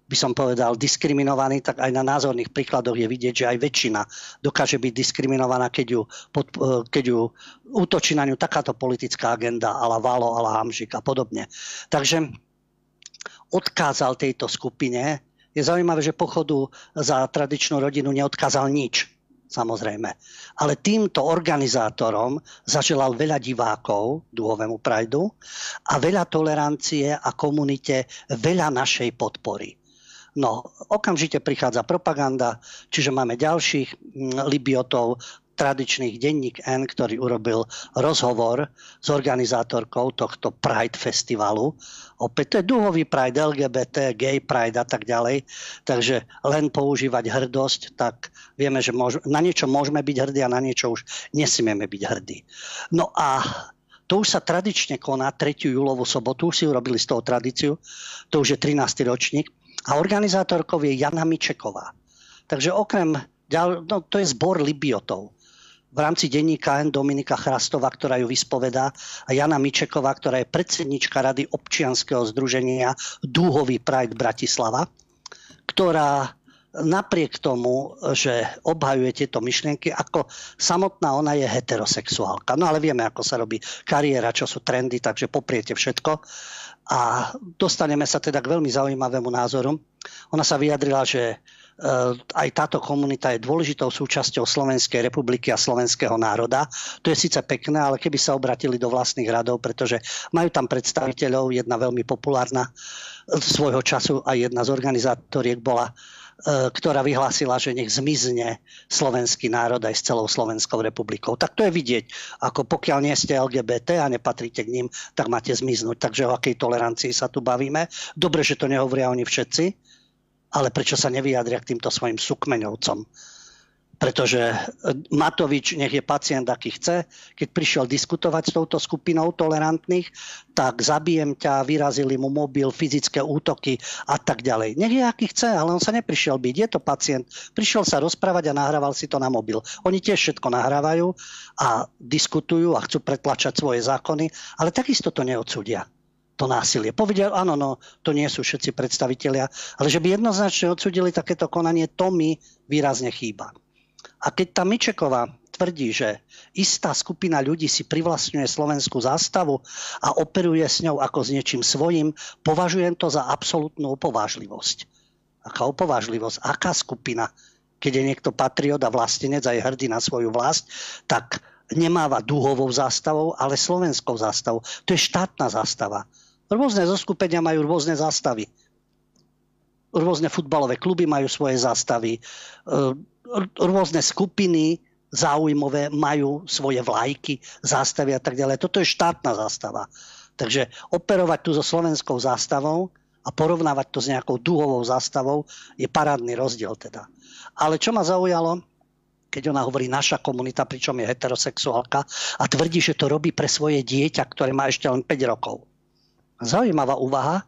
by som povedal, diskriminovaný, tak aj na názorných príkladoch je vidieť, že aj väčšina dokáže byť diskriminovaná, keď ju, pod, e, keď ju útočí na ňu takáto politická agenda, ala Valo, ala Hamžik a podobne. Takže odkázal tejto skupine je zaujímavé, že pochodu za tradičnú rodinu neodkázal nič, samozrejme. Ale týmto organizátorom zaželal veľa divákov dúhovému Prajdu a veľa tolerancie a komunite veľa našej podpory. No, okamžite prichádza propaganda, čiže máme ďalších mm, libiotov, tradičných denník N, ktorý urobil rozhovor s organizátorkou tohto Pride festivalu. Opäť to je duhový Pride, LGBT, gay Pride a tak ďalej. Takže len používať hrdosť, tak vieme, že môž- na niečo môžeme byť hrdí a na niečo už nesmieme byť hrdí. No a to už sa tradične koná 3. júlovú sobotu, už si urobili z toho tradíciu, to už je 13. ročník. A organizátorkou je Jana Mičeková. Takže okrem, no, to je zbor Libiotov v rámci denníka N Dominika Chrastová, ktorá ju vyspovedá, a Jana Mičeková, ktorá je predsednička Rady občianského združenia Dúhový Pride Bratislava, ktorá napriek tomu, že obhajuje tieto myšlienky, ako samotná ona je heterosexuálka. No ale vieme, ako sa robí kariéra, čo sú trendy, takže popriete všetko. A dostaneme sa teda k veľmi zaujímavému názoru. Ona sa vyjadrila, že Eh, aj táto komunita je dôležitou súčasťou Slovenskej republiky a slovenského národa. To je síce pekné, ale keby sa obratili do vlastných radov, pretože majú tam predstaviteľov, jedna veľmi populárna svojho času a jedna z organizátoriek bola ktorá vyhlásila, že nech zmizne slovenský národ aj s celou Slovenskou republikou. Tak to je vidieť, ako pokiaľ nie ste LGBT a nepatríte k ním, tak máte zmiznúť. Takže o akej tolerancii sa tu bavíme. Dobre, že to nehovoria oni všetci, ale prečo sa nevyjadria k týmto svojim sukmeňovcom? Pretože e, Matovič, nech je pacient, aký chce, keď prišiel diskutovať s touto skupinou tolerantných, tak zabijem ťa, vyrazili mu mobil, fyzické útoky a tak ďalej. Nech je aký chce, ale on sa neprišiel byť, je to pacient. Prišiel sa rozprávať a nahrával si to na mobil. Oni tiež všetko nahrávajú a diskutujú a chcú pretlačať svoje zákony, ale takisto to neodsúdia to násilie. Povedia, áno, no, to nie sú všetci predstavitelia, ale že by jednoznačne odsudili takéto konanie, to mi výrazne chýba. A keď tá Mičeková tvrdí, že istá skupina ľudí si privlastňuje slovenskú zástavu a operuje s ňou ako s niečím svojim, považujem to za absolútnu opovážlivosť. Aká opovážlivosť? Aká skupina? Keď je niekto patriot a vlastenec a je hrdý na svoju vlast, tak nemáva dúhovou zástavou, ale slovenskou zástavou. To je štátna zástava. Rôzne zoskupenia majú rôzne zástavy. Rôzne futbalové kluby majú svoje zástavy. Rôzne skupiny záujmové majú svoje vlajky, zástavy a tak ďalej. Toto je štátna zástava. Takže operovať tu so slovenskou zástavou a porovnávať to s nejakou dúhovou zástavou je parádny rozdiel teda. Ale čo ma zaujalo, keď ona hovorí naša komunita, pričom je heterosexuálka a tvrdí, že to robí pre svoje dieťa, ktoré má ešte len 5 rokov. Zaujímavá úvaha.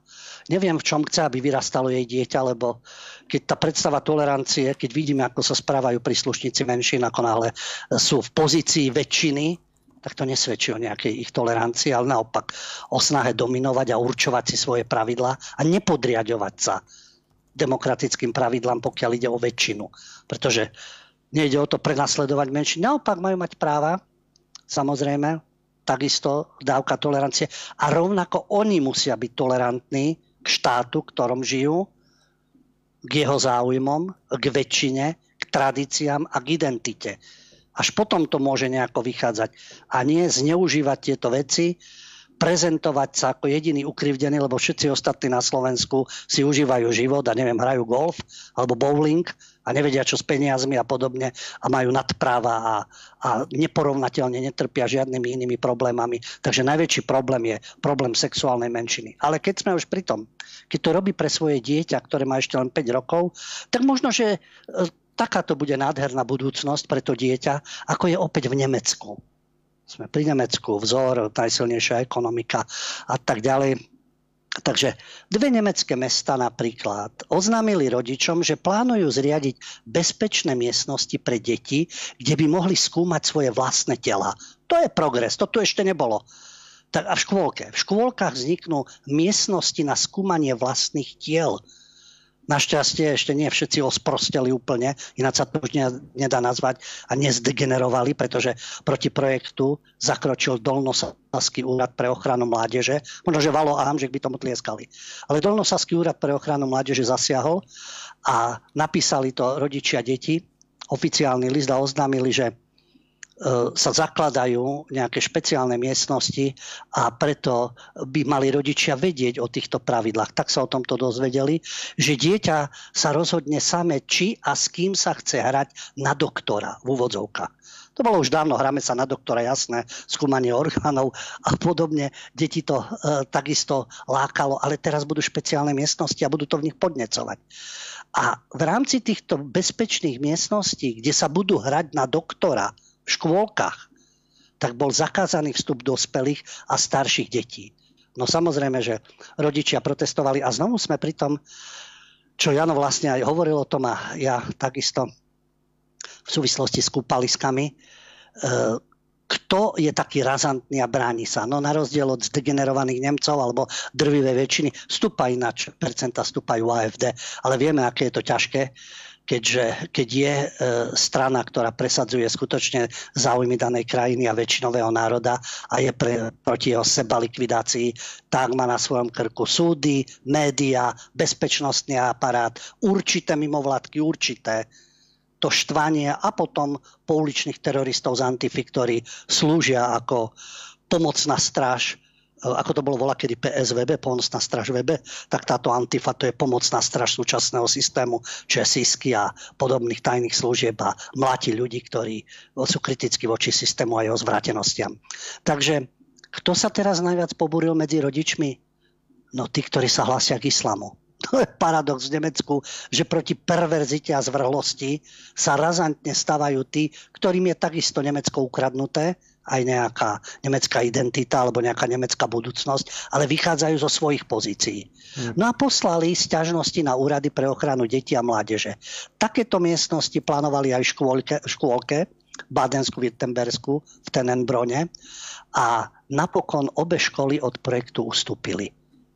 Neviem, v čom chce, aby vyrastalo jej dieťa, lebo keď tá predstava tolerancie, keď vidíme, ako sa správajú príslušníci menšín, ako náhle sú v pozícii väčšiny, tak to nesvedčí o nejakej ich tolerancii, ale naopak o snahe dominovať a určovať si svoje pravidlá a nepodriadovať sa demokratickým pravidlám, pokiaľ ide o väčšinu. Pretože nejde o to prenasledovať menšiny. Naopak majú mať práva, samozrejme, takisto dávka tolerancie. A rovnako oni musia byť tolerantní k štátu, ktorom žijú, k jeho záujmom, k väčšine, k tradíciám a k identite. Až potom to môže nejako vychádzať. A nie zneužívať tieto veci, prezentovať sa ako jediný ukrivdený, lebo všetci ostatní na Slovensku si užívajú život a neviem, hrajú golf alebo bowling a nevedia, čo s peniazmi a podobne a majú nadpráva a, a neporovnateľne netrpia žiadnymi inými problémami. Takže najväčší problém je problém sexuálnej menšiny. Ale keď sme už pri tom, keď to robí pre svoje dieťa, ktoré má ešte len 5 rokov, tak možno, že e, takáto bude nádherná budúcnosť pre to dieťa, ako je opäť v Nemecku. Sme pri Nemecku, vzor, najsilnejšia ekonomika a tak ďalej Takže dve nemecké mesta napríklad oznámili rodičom, že plánujú zriadiť bezpečné miestnosti pre deti, kde by mohli skúmať svoje vlastné tela. To je progres, to tu ešte nebolo. Tak a v škôlke. V škôlkach vzniknú miestnosti na skúmanie vlastných tiel. Našťastie ešte nie všetci osprosteli úplne, ináč sa to už nedá nazvať a nezdegenerovali, pretože proti projektu zakročil Dolnosaský úrad pre ochranu mládeže. Možno, že Valo a Hamžek by tomu tlieskali. Ale Dolnosaský úrad pre ochranu mládeže zasiahol a napísali to rodičia deti, oficiálny list a oznámili, že sa zakladajú nejaké špeciálne miestnosti a preto by mali rodičia vedieť o týchto pravidlách. Tak sa o tomto dozvedeli, že dieťa sa rozhodne same, či a s kým sa chce hrať na doktora v úvodzovkách. To bolo už dávno, hráme sa na doktora, jasné, skúmanie orgánov a podobne. Deti to e, takisto lákalo, ale teraz budú špeciálne miestnosti a budú to v nich podnecovať. A v rámci týchto bezpečných miestností, kde sa budú hrať na doktora, škôlkach, tak bol zakázaný vstup dospelých a starších detí. No samozrejme, že rodičia protestovali a znovu sme pri tom, čo Jano vlastne aj hovoril o tom a ja takisto v súvislosti s kúpaliskami, e, kto je taký razantný a bráni sa. No na rozdiel od zdegenerovaných Nemcov alebo drvivej väčšiny, stúpa ináč, percenta stúpajú AFD, ale vieme, aké je to ťažké keďže keď je e, strana, ktorá presadzuje skutočne záujmy danej krajiny a väčšinového národa a je pre, proti jeho seba likvidácii, tak má na svojom krku súdy, média, bezpečnostný aparát, určité mimovládky, určité to štvanie a potom pouličných teroristov z Antify, ktorí slúžia ako pomocná stráž ako to bolo volá kedy PSVB, pomocná straž VB, tak táto Antifa to je pomocná straž súčasného systému, SISky a podobných tajných služieb a mláti ľudí, ktorí sú kriticky voči systému a jeho zvratenostiam. Takže kto sa teraz najviac pobúril medzi rodičmi? No tí, ktorí sa hlasia k islamu. To je paradox v Nemecku, že proti perverzite a zvrhlosti sa razantne stavajú tí, ktorým je takisto Nemecko ukradnuté, aj nejaká nemecká identita alebo nejaká nemecká budúcnosť, ale vychádzajú zo svojich pozícií. Hmm. No a poslali sťažnosti na úrady pre ochranu detí a mládeže. Takéto miestnosti plánovali aj v škôlke, v škôlke Badensku, Wittenbersku, v Tenenbrone a napokon obe školy od projektu ustúpili.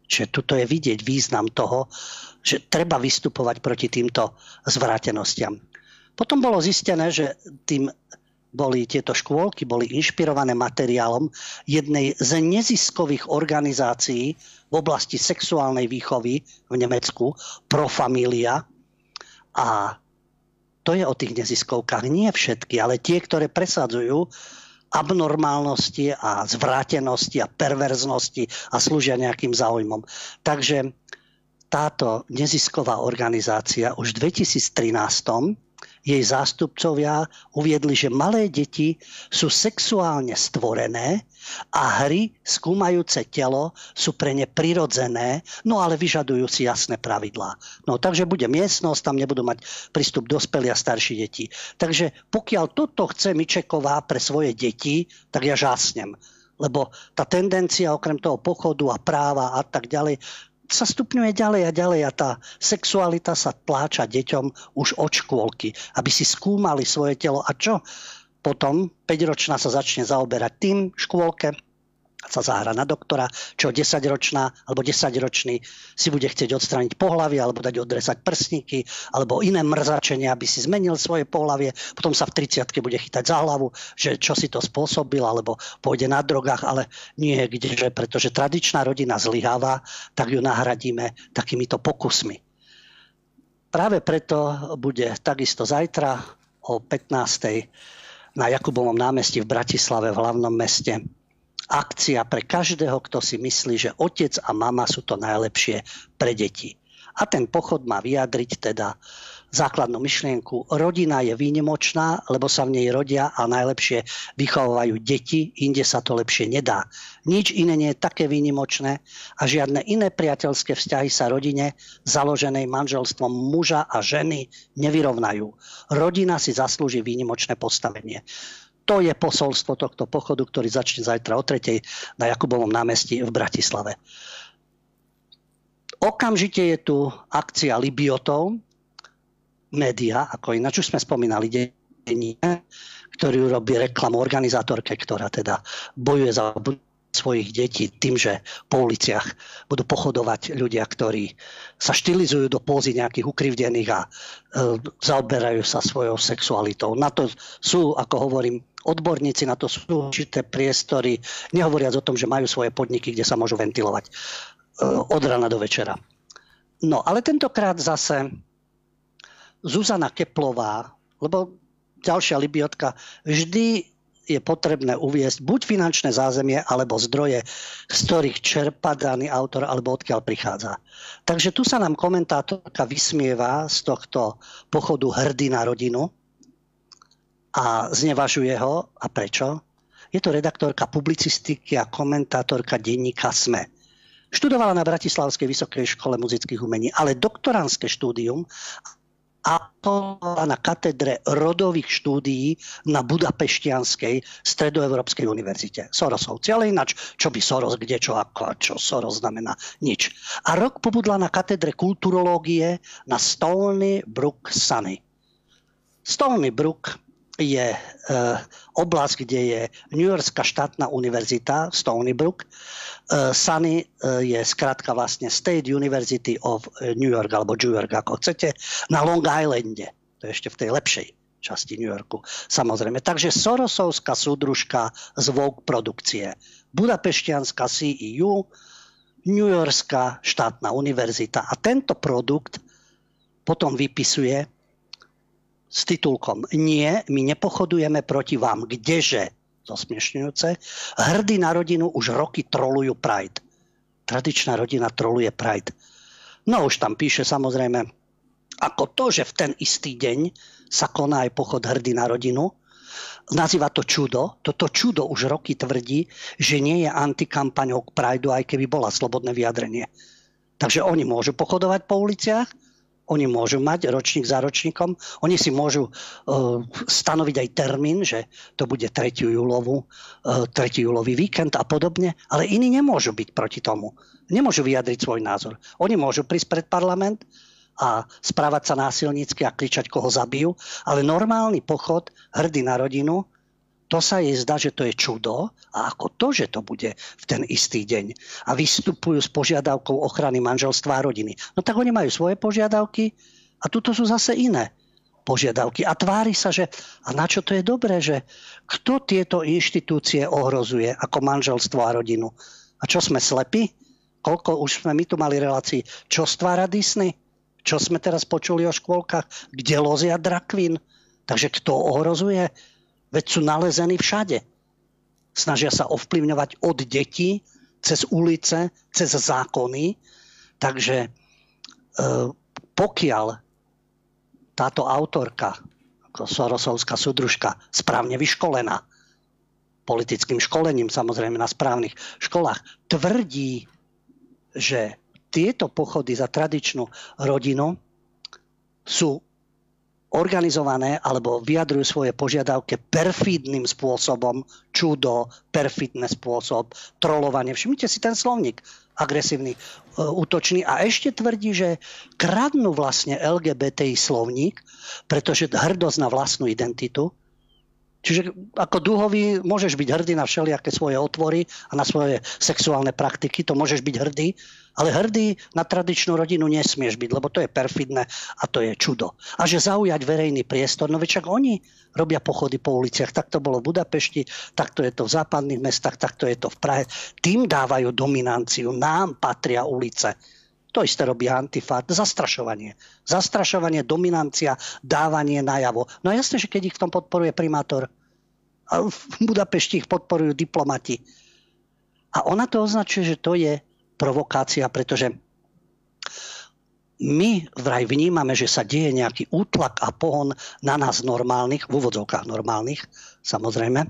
Čiže tuto je vidieť význam toho, že treba vystupovať proti týmto zvratenostiam. Potom bolo zistené, že tým boli tieto škôlky, boli inšpirované materiálom jednej z neziskových organizácií v oblasti sexuálnej výchovy v Nemecku, Pro Familia. A to je o tých neziskovkách. Nie všetky, ale tie, ktoré presadzujú abnormálnosti a zvrátenosti a perverznosti a slúžia nejakým záujmom. Takže táto nezisková organizácia už v 2013 jej zástupcovia uviedli, že malé deti sú sexuálne stvorené a hry skúmajúce telo sú pre ne prirodzené, no ale vyžadujú si jasné pravidlá. No takže bude miestnosť, tam nebudú mať prístup dospelí a starší deti. Takže pokiaľ toto chce Mičeková pre svoje deti, tak ja žásnem lebo tá tendencia okrem toho pochodu a práva a tak ďalej, sa stupňuje ďalej a ďalej a tá sexualita sa tláča deťom už od škôlky, aby si skúmali svoje telo. A čo? Potom 5-ročná sa začne zaoberať tým škôlke, sa zahra na doktora, čo 10-ročná alebo 10-ročný si bude chcieť odstrániť pohlavie alebo dať odrezať prsníky alebo iné mrzačenie, aby si zmenil svoje pohlavie. Potom sa v 30 bude chytať za hlavu, že čo si to spôsobil alebo pôjde na drogách, ale nie kdeže, pretože tradičná rodina zlyháva, tak ju nahradíme takýmito pokusmi. Práve preto bude takisto zajtra o 15. na Jakubovom námestí v Bratislave v hlavnom meste akcia pre každého, kto si myslí, že otec a mama sú to najlepšie pre deti. A ten pochod má vyjadriť teda základnú myšlienku. Rodina je výnimočná, lebo sa v nej rodia a najlepšie vychovajú deti, inde sa to lepšie nedá. Nič iné nie je také výnimočné a žiadne iné priateľské vzťahy sa rodine, založenej manželstvom muža a ženy, nevyrovnajú. Rodina si zaslúži výnimočné postavenie. To je posolstvo tohto pochodu, ktorý začne zajtra o tretej na Jakubovom námestí v Bratislave. Okamžite je tu akcia Libiotov, média, ako ináč už sme spomínali, denní, ktorý robí reklamu organizátorke, ktorá teda bojuje za svojich detí tým, že po uliciach budú pochodovať ľudia, ktorí sa štilizujú do pózy nejakých ukrivdených a e, zaoberajú sa svojou sexualitou. Na to sú, ako hovorím, odborníci, na to sú určité priestory, nehovoriac o tom, že majú svoje podniky, kde sa môžu ventilovať e, od rana do večera. No, ale tentokrát zase Zuzana Keplová, lebo ďalšia libiotka, vždy je potrebné uviesť buď finančné zázemie, alebo zdroje, z ktorých čerpa daný autor, alebo odkiaľ prichádza. Takže tu sa nám komentátorka vysmieva z tohto pochodu hrdý na rodinu a znevažuje ho. A prečo? Je to redaktorka publicistiky a komentátorka denníka SME. Študovala na Bratislavskej vysokej škole muzických umení, ale doktoránske štúdium absolvovala na katedre rodových štúdií na Budapeštianskej stredoevropskej univerzite. Sorosovci, ale ináč, čo by Soros, kde, čo, ako, čo Soros znamená, nič. A rok pobudla na katedre kulturológie na Stony Brook Sunny. Stony Brook je e, oblasť, kde je New Yorkská štátna univerzita Stony Brook Uh, Sunny uh, je skratka vlastne State University of eh, New York, alebo New York, ako chcete, na Long Islande. To je ešte v tej lepšej časti New Yorku. Samozrejme. Takže Sorosovská súdružka z Vogue produkcie. Budapeštianská CEU, New Yorkská štátna univerzita. A tento produkt potom vypisuje s titulkom Nie, my nepochodujeme proti vám. Kdeže? zosmiešňujúce. Hrdí na rodinu už roky trolujú Pride. Tradičná rodina troluje Pride. No už tam píše samozrejme, ako to, že v ten istý deň sa koná aj pochod hrdý na rodinu, nazýva to čudo. Toto čudo už roky tvrdí, že nie je antikampaňou k Prideu, aj keby bola slobodné vyjadrenie. Takže oni môžu pochodovať po uliciach, oni môžu mať ročník za ročníkom, oni si môžu uh, stanoviť aj termín, že to bude 3. júlovú, uh, 3. júlový víkend a podobne, ale iní nemôžu byť proti tomu. Nemôžu vyjadriť svoj názor. Oni môžu prísť pred parlament a správať sa násilnícky a kričať, koho zabijú, ale normálny pochod, hrdý na rodinu, to sa jej zdá, že to je čudo a ako to, že to bude v ten istý deň. A vystupujú s požiadavkou ochrany manželstva a rodiny. No tak oni majú svoje požiadavky a tuto sú zase iné požiadavky. A tvári sa, že a na čo to je dobré, že kto tieto inštitúcie ohrozuje ako manželstvo a rodinu. A čo sme slepí? Koľko už sme my tu mali relácií? Čo stvára Disney? Čo sme teraz počuli o škôlkach? Kde lozia drakvín? Takže kto ohrozuje? Veď sú nalezení všade. Snažia sa ovplyvňovať od detí, cez ulice, cez zákony. Takže e, pokiaľ táto autorka, Sorosovská súdružka, správne vyškolená, politickým školením samozrejme na správnych školách, tvrdí, že tieto pochody za tradičnú rodinu sú organizované alebo vyjadrujú svoje požiadavky perfidným spôsobom, čudo, perfidný spôsob, trolovanie. Všimnite si ten slovník agresívny, e, útočný a ešte tvrdí, že kradnú vlastne LGBTI slovník, pretože hrdosť na vlastnú identitu, Čiže ako duhový môžeš byť hrdý na všelijaké svoje otvory a na svoje sexuálne praktiky, to môžeš byť hrdý, ale hrdý na tradičnú rodinu nesmieš byť, lebo to je perfidné a to je čudo. A že zaujať verejný priestor, no však oni robia pochody po uliciach. Tak to bolo v Budapešti, takto je to v západných mestách, takto je to v Prahe. Tým dávajú dominanciu, nám patria ulice. To isté robí Antifa, zastrašovanie. Zastrašovanie, dominancia, dávanie najavo. No jasne, že keď ich v tom podporuje primátor, a v Budapešti ich podporujú diplomati. A ona to označuje, že to je provokácia, pretože my vraj vnímame, že sa deje nejaký útlak a pohon na nás normálnych, v úvodzovkách normálnych, samozrejme,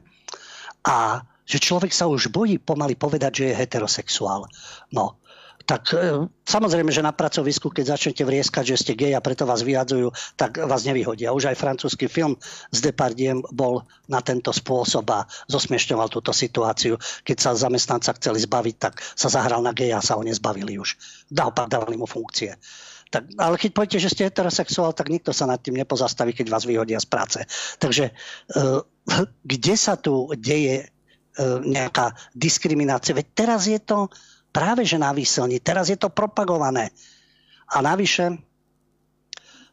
a že človek sa už bojí pomaly povedať, že je heterosexuál. No, tak e, samozrejme, že na pracovisku, keď začnete vrieskať, že ste gej a preto vás vyhadzujú, tak vás nevyhodia. Už aj francúzsky film s Depardiem bol na tento spôsob a zosmiešťoval túto situáciu. Keď sa zamestnanca chceli zbaviť, tak sa zahral na geja a sa ho nezbavili už. Naopak dávali mu funkcie. Tak, ale keď poviete, že ste heterosexuál, tak nikto sa nad tým nepozastaví, keď vás vyhodia z práce. Takže uh, kde sa tu deje uh, nejaká diskriminácia? Veď teraz je to práve že na výselni. Teraz je to propagované. A navyše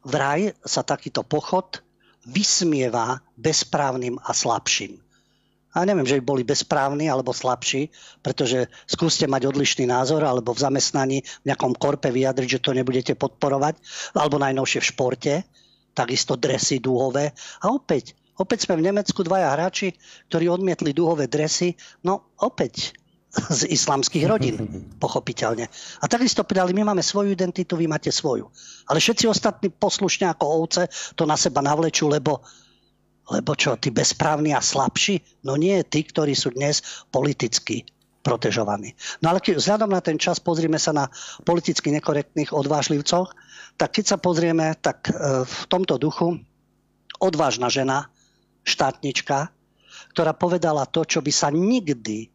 vraj sa takýto pochod vysmieva bezprávnym a slabším. A neviem, že by boli bezprávni alebo slabší, pretože skúste mať odlišný názor alebo v zamestnaní v nejakom korpe vyjadriť, že to nebudete podporovať, alebo najnovšie v športe, takisto dresy dúhové. A opäť, opäť sme v Nemecku dvaja hráči, ktorí odmietli dúhové dresy. No opäť, z islamských rodín, pochopiteľne. A takisto pridali, my máme svoju identitu, vy máte svoju. Ale všetci ostatní poslušne ako ovce to na seba navlečú, lebo, lebo čo, tí bezprávni a slabší? No nie, tí, ktorí sú dnes politicky protežovaní. No ale keď, vzhľadom na ten čas pozrieme sa na politicky nekorektných odvážlivcoch, tak keď sa pozrieme, tak e, v tomto duchu odvážna žena, štátnička, ktorá povedala to, čo by sa nikdy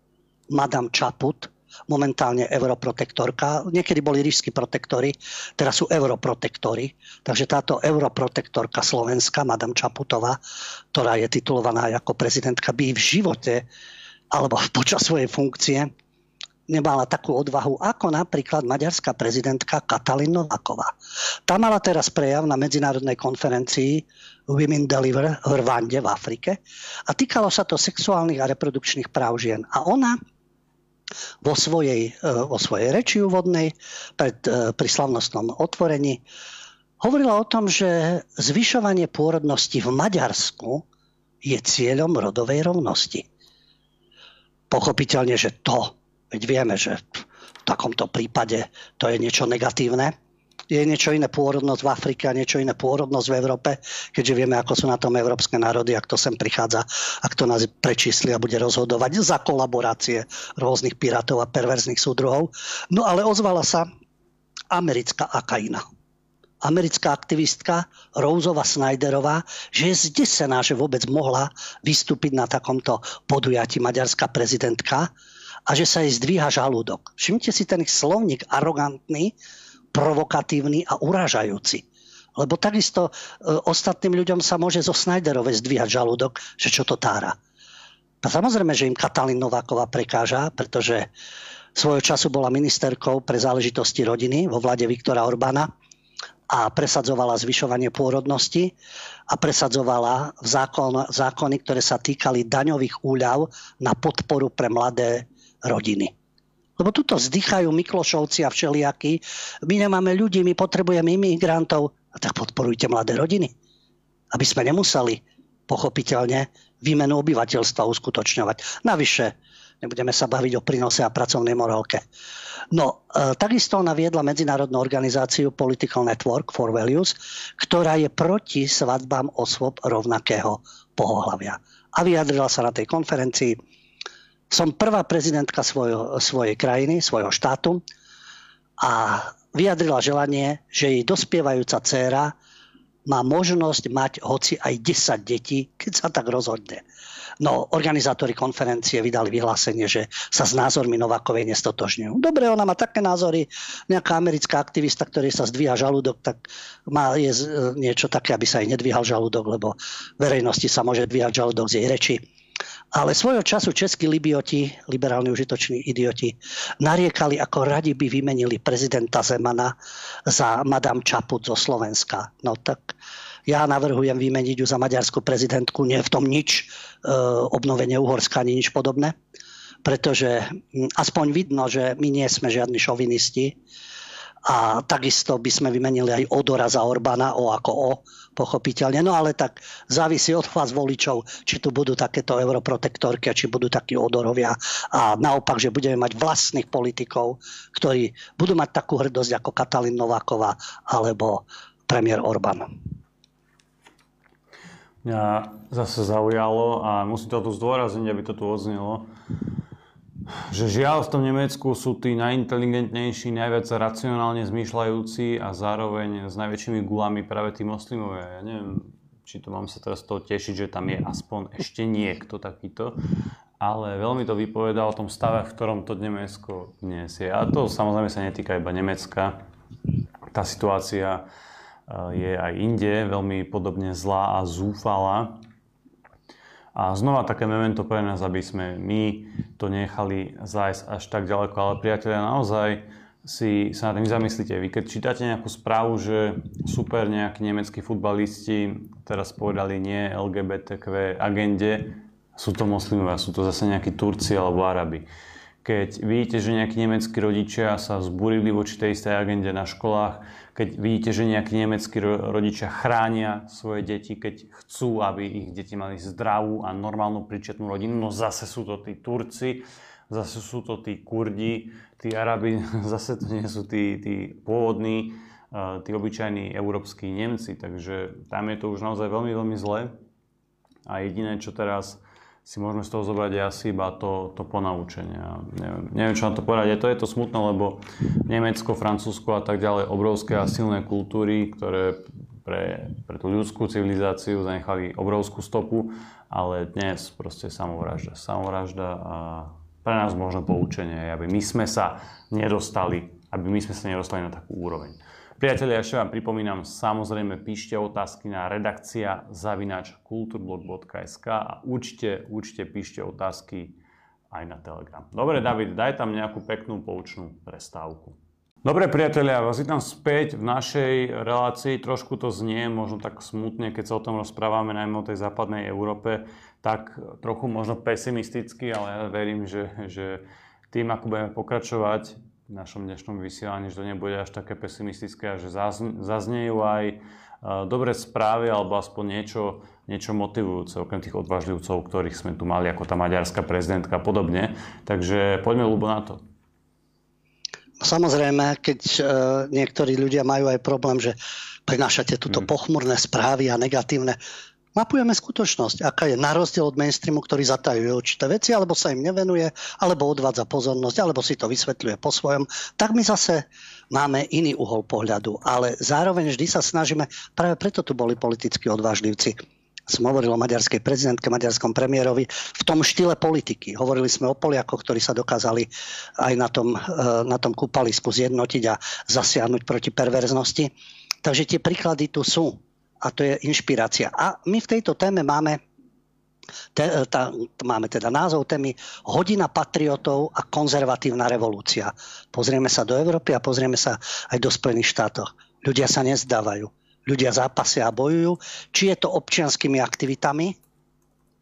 Madame Čaput, momentálne europrotektorka. Niekedy boli ríšsky protektory, teraz sú europrotektory. Takže táto europrotektorka Slovenska, Madame Čaputová, ktorá je titulovaná ako prezidentka, by v živote alebo počas svojej funkcie nemala takú odvahu ako napríklad maďarská prezidentka Katalin Nováková. Tá mala teraz prejav na medzinárodnej konferencii Women Deliver v Rwande v Afrike a týkalo sa to sexuálnych a reprodukčných práv žien. A ona vo svojej, e, vo svojej reči úvodnej pred, e, pri slavnostnom otvorení hovorila o tom, že zvyšovanie pôrodnosti v Maďarsku je cieľom rodovej rovnosti. Pochopiteľne, že to, veď vieme, že v takomto prípade to je niečo negatívne, je niečo iné pôrodnosť v Afrike a niečo iné pôrodnosť v Európe, keďže vieme, ako sú na tom európske národy, ak to sem prichádza, ak to nás prečísli a bude rozhodovať za kolaborácie rôznych pirátov a perverzných súdruhov. No ale ozvala sa americká akaina americká aktivistka Rouzova Snyderová, že je zdesená, že vôbec mohla vystúpiť na takomto podujatí maďarská prezidentka a že sa jej zdvíha žalúdok. Všimnite si ten slovník arogantný, provokatívny a urážajúci. Lebo takisto e, ostatným ľuďom sa môže zo Snyderovej zdvíhať žalúdok, že čo to tára. A samozrejme, že im Katalín Nováková prekáža, pretože svojho času bola ministerkou pre záležitosti rodiny vo vlade Viktora Orbána a presadzovala zvyšovanie pôrodnosti a presadzovala zákon, zákony, ktoré sa týkali daňových úľav na podporu pre mladé rodiny. Lebo tuto vzdychajú Miklošovci a všelijakí. My nemáme ľudí, my potrebujeme imigrantov. A tak podporujte mladé rodiny. Aby sme nemuseli pochopiteľne výmenu obyvateľstva uskutočňovať. Navyše, nebudeme sa baviť o prínose a pracovnej morálke. No, e, takisto ona viedla medzinárodnú organizáciu Political Network for Values, ktorá je proti svadbám osôb rovnakého pohľavia. A vyjadrila sa na tej konferencii, som prvá prezidentka svojho, svojej krajiny, svojho štátu a vyjadrila želanie, že jej dospievajúca dcéra má možnosť mať hoci aj 10 detí, keď sa tak rozhodne. No, organizátori konferencie vydali vyhlásenie, že sa s názormi Novákovej nestotožňujú. Dobre, ona má také názory, nejaká americká aktivista, ktorý sa zdvíha žalúdok, tak má je niečo také, aby sa jej nedvíhal žalúdok, lebo verejnosti sa môže dvíhať žalúdok z jej reči. Ale svojho času českí libioti, liberálni užitoční idioti, nariekali, ako radi by vymenili prezidenta Zemana za Madame Čaput zo Slovenska. No tak ja navrhujem vymeniť ju za maďarskú prezidentku, nie v tom nič, e, obnovenie Uhorska ani nič podobné, pretože aspoň vidno, že my nie sme žiadni šovinisti, a takisto by sme vymenili aj Odora za Orbána, O ako O, pochopiteľne. No ale tak závisí od vás voličov, či tu budú takéto europrotektorky, či budú takí Odorovia. A naopak, že budeme mať vlastných politikov, ktorí budú mať takú hrdosť ako Katalin Nováková alebo premiér Orbán. Mňa zase zaujalo a musím to tu zdôrazniť, aby to tu odznelo, že žiaľ v tom Nemecku sú tí najinteligentnejší, najviac racionálne zmýšľajúci a zároveň s najväčšími gulami práve tí moslimovia. Ja neviem, či to mám sa teraz toho tešiť, že tam je aspoň ešte niekto takýto, ale veľmi to vypovedá o tom stave, v ktorom to Nemecko dnes je. A to samozrejme sa netýka iba Nemecka. Tá situácia eh, je aj inde veľmi podobne zlá a zúfala. A znova také memento pre nás, aby sme my to nechali zájsť až tak ďaleko. Ale priatelia, naozaj si sa na tým zamyslíte. Vy keď čítate nejakú správu, že super nejakí nemeckí futbalisti teraz povedali nie LGBTQ agende, sú to moslimovia, sú to zase nejakí Turci alebo Arabi. Keď vidíte, že nejakí nemeckí rodičia sa zburili voči tej istej agende na školách, keď vidíte, že nejakí nemeckí rodičia chránia svoje deti, keď chcú, aby ich deti mali zdravú a normálnu príčetnú rodinu, no zase sú to tí Turci, zase sú to tí Kurdi, tí Arabi, zase to nie sú tí, tí pôvodní, tí obyčajní európsky Nemci, takže tam je to už naozaj veľmi, veľmi zlé. A jediné, čo teraz si môžeme z toho zobrať asi iba to, to ponaučenie. Neviem, neviem, čo na to povedať. Je to, je to smutné, lebo Nemecko, Francúzsko a tak ďalej, obrovské a silné kultúry, ktoré pre, pre tú ľudskú civilizáciu zanechali obrovskú stopu, ale dnes proste samovražda. Samovražda a pre nás možno poučenie, aby my sme sa nedostali, aby my sme sa nedostali na takú úroveň. Priatelia, ešte vám pripomínam, samozrejme píšte otázky na redakcia zavinač kulturblog.sk a určite, určite píšte otázky aj na Telegram. Dobre, David, daj tam nejakú peknú poučnú prestávku. Dobre, priatelia, vás vítam späť v našej relácii. Trošku to znie možno tak smutne, keď sa o tom rozprávame, najmä o tej západnej Európe, tak trochu možno pesimisticky, ale ja verím, že, že tým, ako budeme pokračovať v našom dnešnom vysielaní, že to nebude až také pesimistické a že zaznejú aj e, dobré správy alebo aspoň niečo, niečo motivujúce, okrem tých odvážlivcov, ktorých sme tu mali, ako tá maďarská prezidentka a podobne. Takže poďme ľubo na to. Samozrejme, keď uh, niektorí ľudia majú aj problém, že prinášate túto hmm. pochmurné správy a negatívne, mapujeme skutočnosť, aká je na rozdiel od mainstreamu, ktorý zatajuje určité veci, alebo sa im nevenuje, alebo odvádza pozornosť, alebo si to vysvetľuje po svojom, tak my zase máme iný uhol pohľadu. Ale zároveň vždy sa snažíme, práve preto tu boli politickí odvážlivci, som hovoril o maďarskej prezidentke, maďarskom premiérovi, v tom štýle politiky. Hovorili sme o Poliakoch, ktorí sa dokázali aj na tom, eh, na tom kúpalisku zjednotiť a zasiahnuť proti perverznosti. Takže tie príklady tu sú a to je inšpirácia. A my v tejto téme máme te, tá, máme teda názov témy Hodina patriotov a konzervatívna revolúcia. Pozrieme sa do Európy a pozrieme sa aj do Spojených štátov. Ľudia sa nezdávajú. Ľudia zápasia a bojujú. Či je to občianskými aktivitami,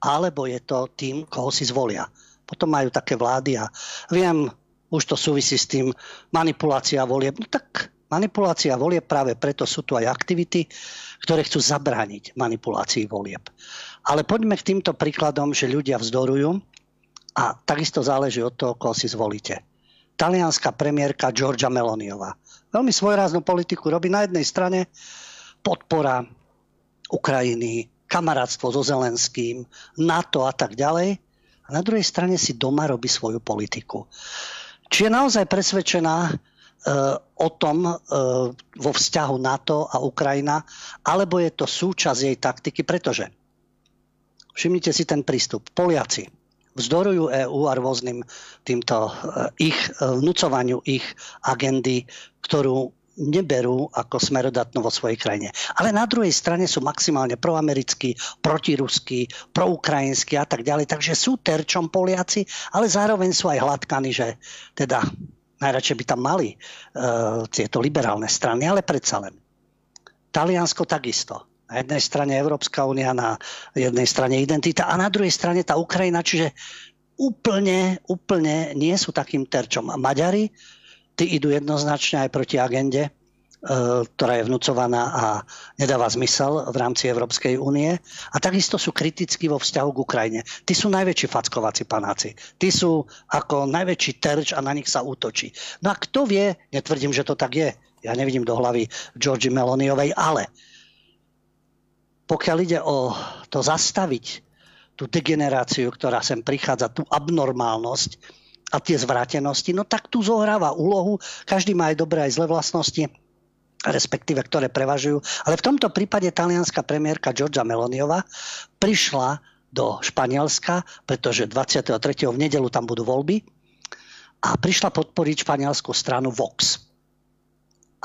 alebo je to tým, koho si zvolia. Potom majú také vlády a viem, už to súvisí s tým manipulácia volieb. No tak manipulácia volieb práve preto sú tu aj aktivity, ktoré chcú zabrániť manipulácii volieb. Ale poďme k týmto príkladom, že ľudia vzdorujú a takisto záleží od toho, koho si zvolíte. Talianská premiérka Georgia Meloniová. Veľmi svojráznú politiku robí na jednej strane podpora Ukrajiny, kamarátstvo so Zelenským, NATO a tak ďalej. A na druhej strane si doma robí svoju politiku. Či je naozaj presvedčená, o tom eh, vo vzťahu NATO a Ukrajina, alebo je to súčasť jej taktiky, pretože všimnite si ten prístup. Poliaci vzdorujú EÚ a rôznym týmto eh, ich vnúcovaniu ich agendy, ktorú neberú ako smerodatno vo svojej krajine. Ale na druhej strane sú maximálne proamerickí, protiruskí, proukrajinskí a tak ďalej. Takže sú terčom Poliaci, ale zároveň sú aj hladkaní, že teda Najradšej by tam mali uh, tieto liberálne strany, ale predsa len. Taliansko takisto. Na jednej strane Európska únia, na jednej strane identita a na druhej strane tá Ukrajina, čiže úplne, úplne nie sú takým terčom. A Maďari, tí idú jednoznačne aj proti agende E, ktorá je vnúcovaná a nedáva zmysel v rámci Európskej únie. A takisto sú kritickí vo vzťahu k Ukrajine. Tí sú najväčší fackovací panáci. Tí sú ako najväčší terč a na nich sa útočí. No a kto vie, netvrdím, že to tak je, ja nevidím do hlavy Georgi Meloniovej, ale pokiaľ ide o to zastaviť tú degeneráciu, ktorá sem prichádza, tú abnormálnosť, a tie zvrátenosti, no tak tu zohráva úlohu. Každý má aj dobré, aj zlé vlastnosti respektíve ktoré prevažujú. Ale v tomto prípade talianská premiérka Georgia Meloniova prišla do Španielska, pretože 23. v nedelu tam budú voľby a prišla podporiť španielskú stranu Vox.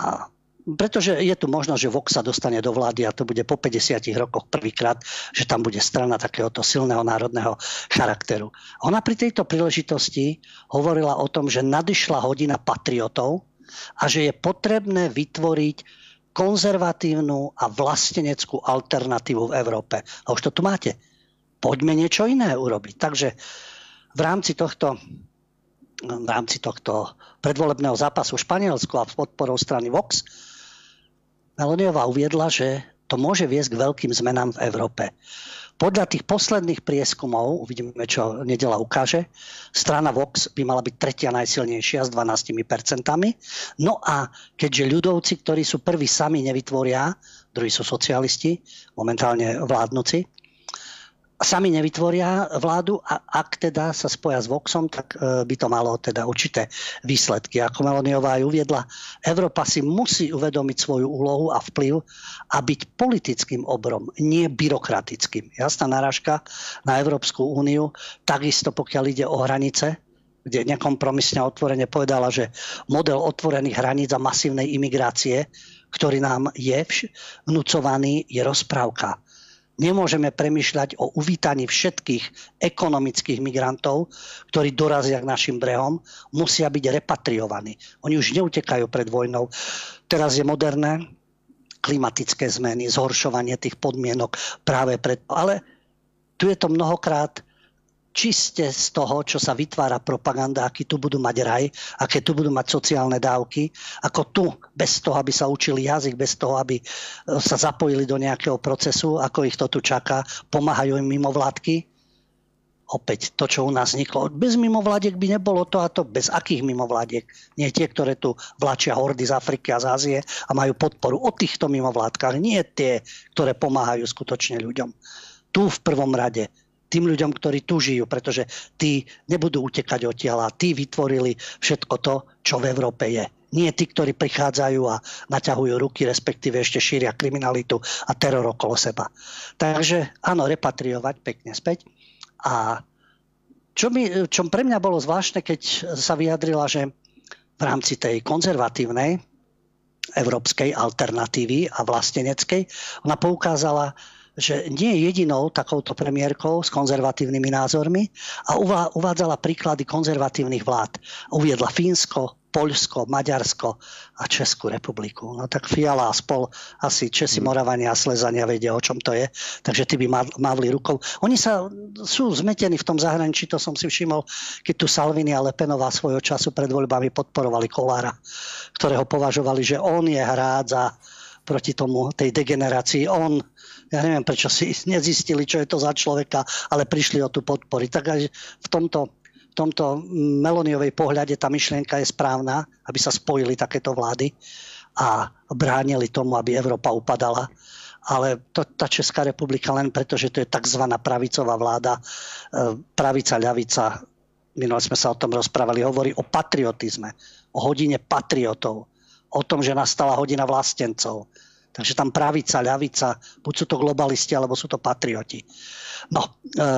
A pretože je tu možnosť, že Vox sa dostane do vlády a to bude po 50 rokoch prvýkrát, že tam bude strana takéhoto silného národného charakteru. Ona pri tejto príležitosti hovorila o tom, že nadišla hodina patriotov a že je potrebné vytvoriť konzervatívnu a vlasteneckú alternatívu v Európe. A už to tu máte. Poďme niečo iné urobiť. Takže v rámci tohto v rámci tohto predvolebného zápasu v Španielsku a v podporou strany Vox Meloniová uviedla, že to môže viesť k veľkým zmenám v Európe. Podľa tých posledných prieskumov, uvidíme, čo nedela ukáže, strana Vox by mala byť tretia najsilnejšia s 12%. No a keďže ľudovci, ktorí sú prví sami nevytvoria, druhí sú socialisti, momentálne vládnuci, sami nevytvoria vládu a ak teda sa spoja s Voxom, tak e, by to malo teda určité výsledky. Ako Meloniová aj uviedla, Európa si musí uvedomiť svoju úlohu a vplyv a byť politickým obrom, nie byrokratickým. Jasná narážka na Európsku úniu, takisto pokiaľ ide o hranice, kde nekompromisne otvorene povedala, že model otvorených hraníc a masívnej imigrácie, ktorý nám je vnúcovaný, je rozprávka Nemôžeme premyšľať o uvítaní všetkých ekonomických migrantov, ktorí dorazia k našim brehom, musia byť repatriovaní. Oni už neutekajú pred vojnou. Teraz je moderné klimatické zmeny, zhoršovanie tých podmienok práve pred... Ale tu je to mnohokrát čiste z toho, čo sa vytvára propaganda, aký tu budú mať raj, aké tu budú mať sociálne dávky, ako tu, bez toho, aby sa učili jazyk, bez toho, aby e, sa zapojili do nejakého procesu, ako ich to tu čaká, pomáhajú im mimovládky. Opäť to, čo u nás vzniklo. Bez mimovládiek by nebolo to a to. Bez akých mimovládiek? Nie tie, ktoré tu vlačia hordy z Afriky a z Ázie a majú podporu o týchto mimovládkach. Nie tie, ktoré pomáhajú skutočne ľuďom. Tu v prvom rade tým ľuďom, ktorí tu žijú, pretože tí nebudú utekať od tela. Tí vytvorili všetko to, čo v Európe je. Nie tí, ktorí prichádzajú a naťahujú ruky, respektíve ešte šíria kriminalitu a teror okolo seba. Takže áno, repatriovať pekne späť. A čo, mi, čo pre mňa bolo zvláštne, keď sa vyjadrila, že v rámci tej konzervatívnej európskej alternatívy a vlasteneckej, ona poukázala že nie je jedinou takouto premiérkou s konzervatívnymi názormi a uvádzala príklady konzervatívnych vlád. Uviedla Fínsko, Poľsko, Maďarsko a Českú republiku. No tak Fiala a spol, asi Česi, hmm. Moravania a Slezania vedia, o čom to je, takže tí by mávli rukou. Oni sa sú zmetení v tom zahraničí, to som si všimol, keď tu Salvini a Lepenová svojho času pred voľbami podporovali Kolára, ktorého považovali, že on je hrádza proti tomu, tej degenerácii. On ja neviem, prečo si nezistili, čo je to za človeka, ale prišli o tú podpory. Tak aj v tomto, tomto Meloniovej pohľade tá myšlienka je správna, aby sa spojili takéto vlády a bránili tomu, aby Európa upadala. Ale to, tá Česká republika len preto, že to je tzv. pravicová vláda, e, pravica, ľavica, minule sme sa o tom rozprávali, hovorí o patriotizme, o hodine patriotov, o tom, že nastala hodina vlastencov Takže tam pravica, ľavica, buď sú to globalisti, alebo sú to patrioti. No, e,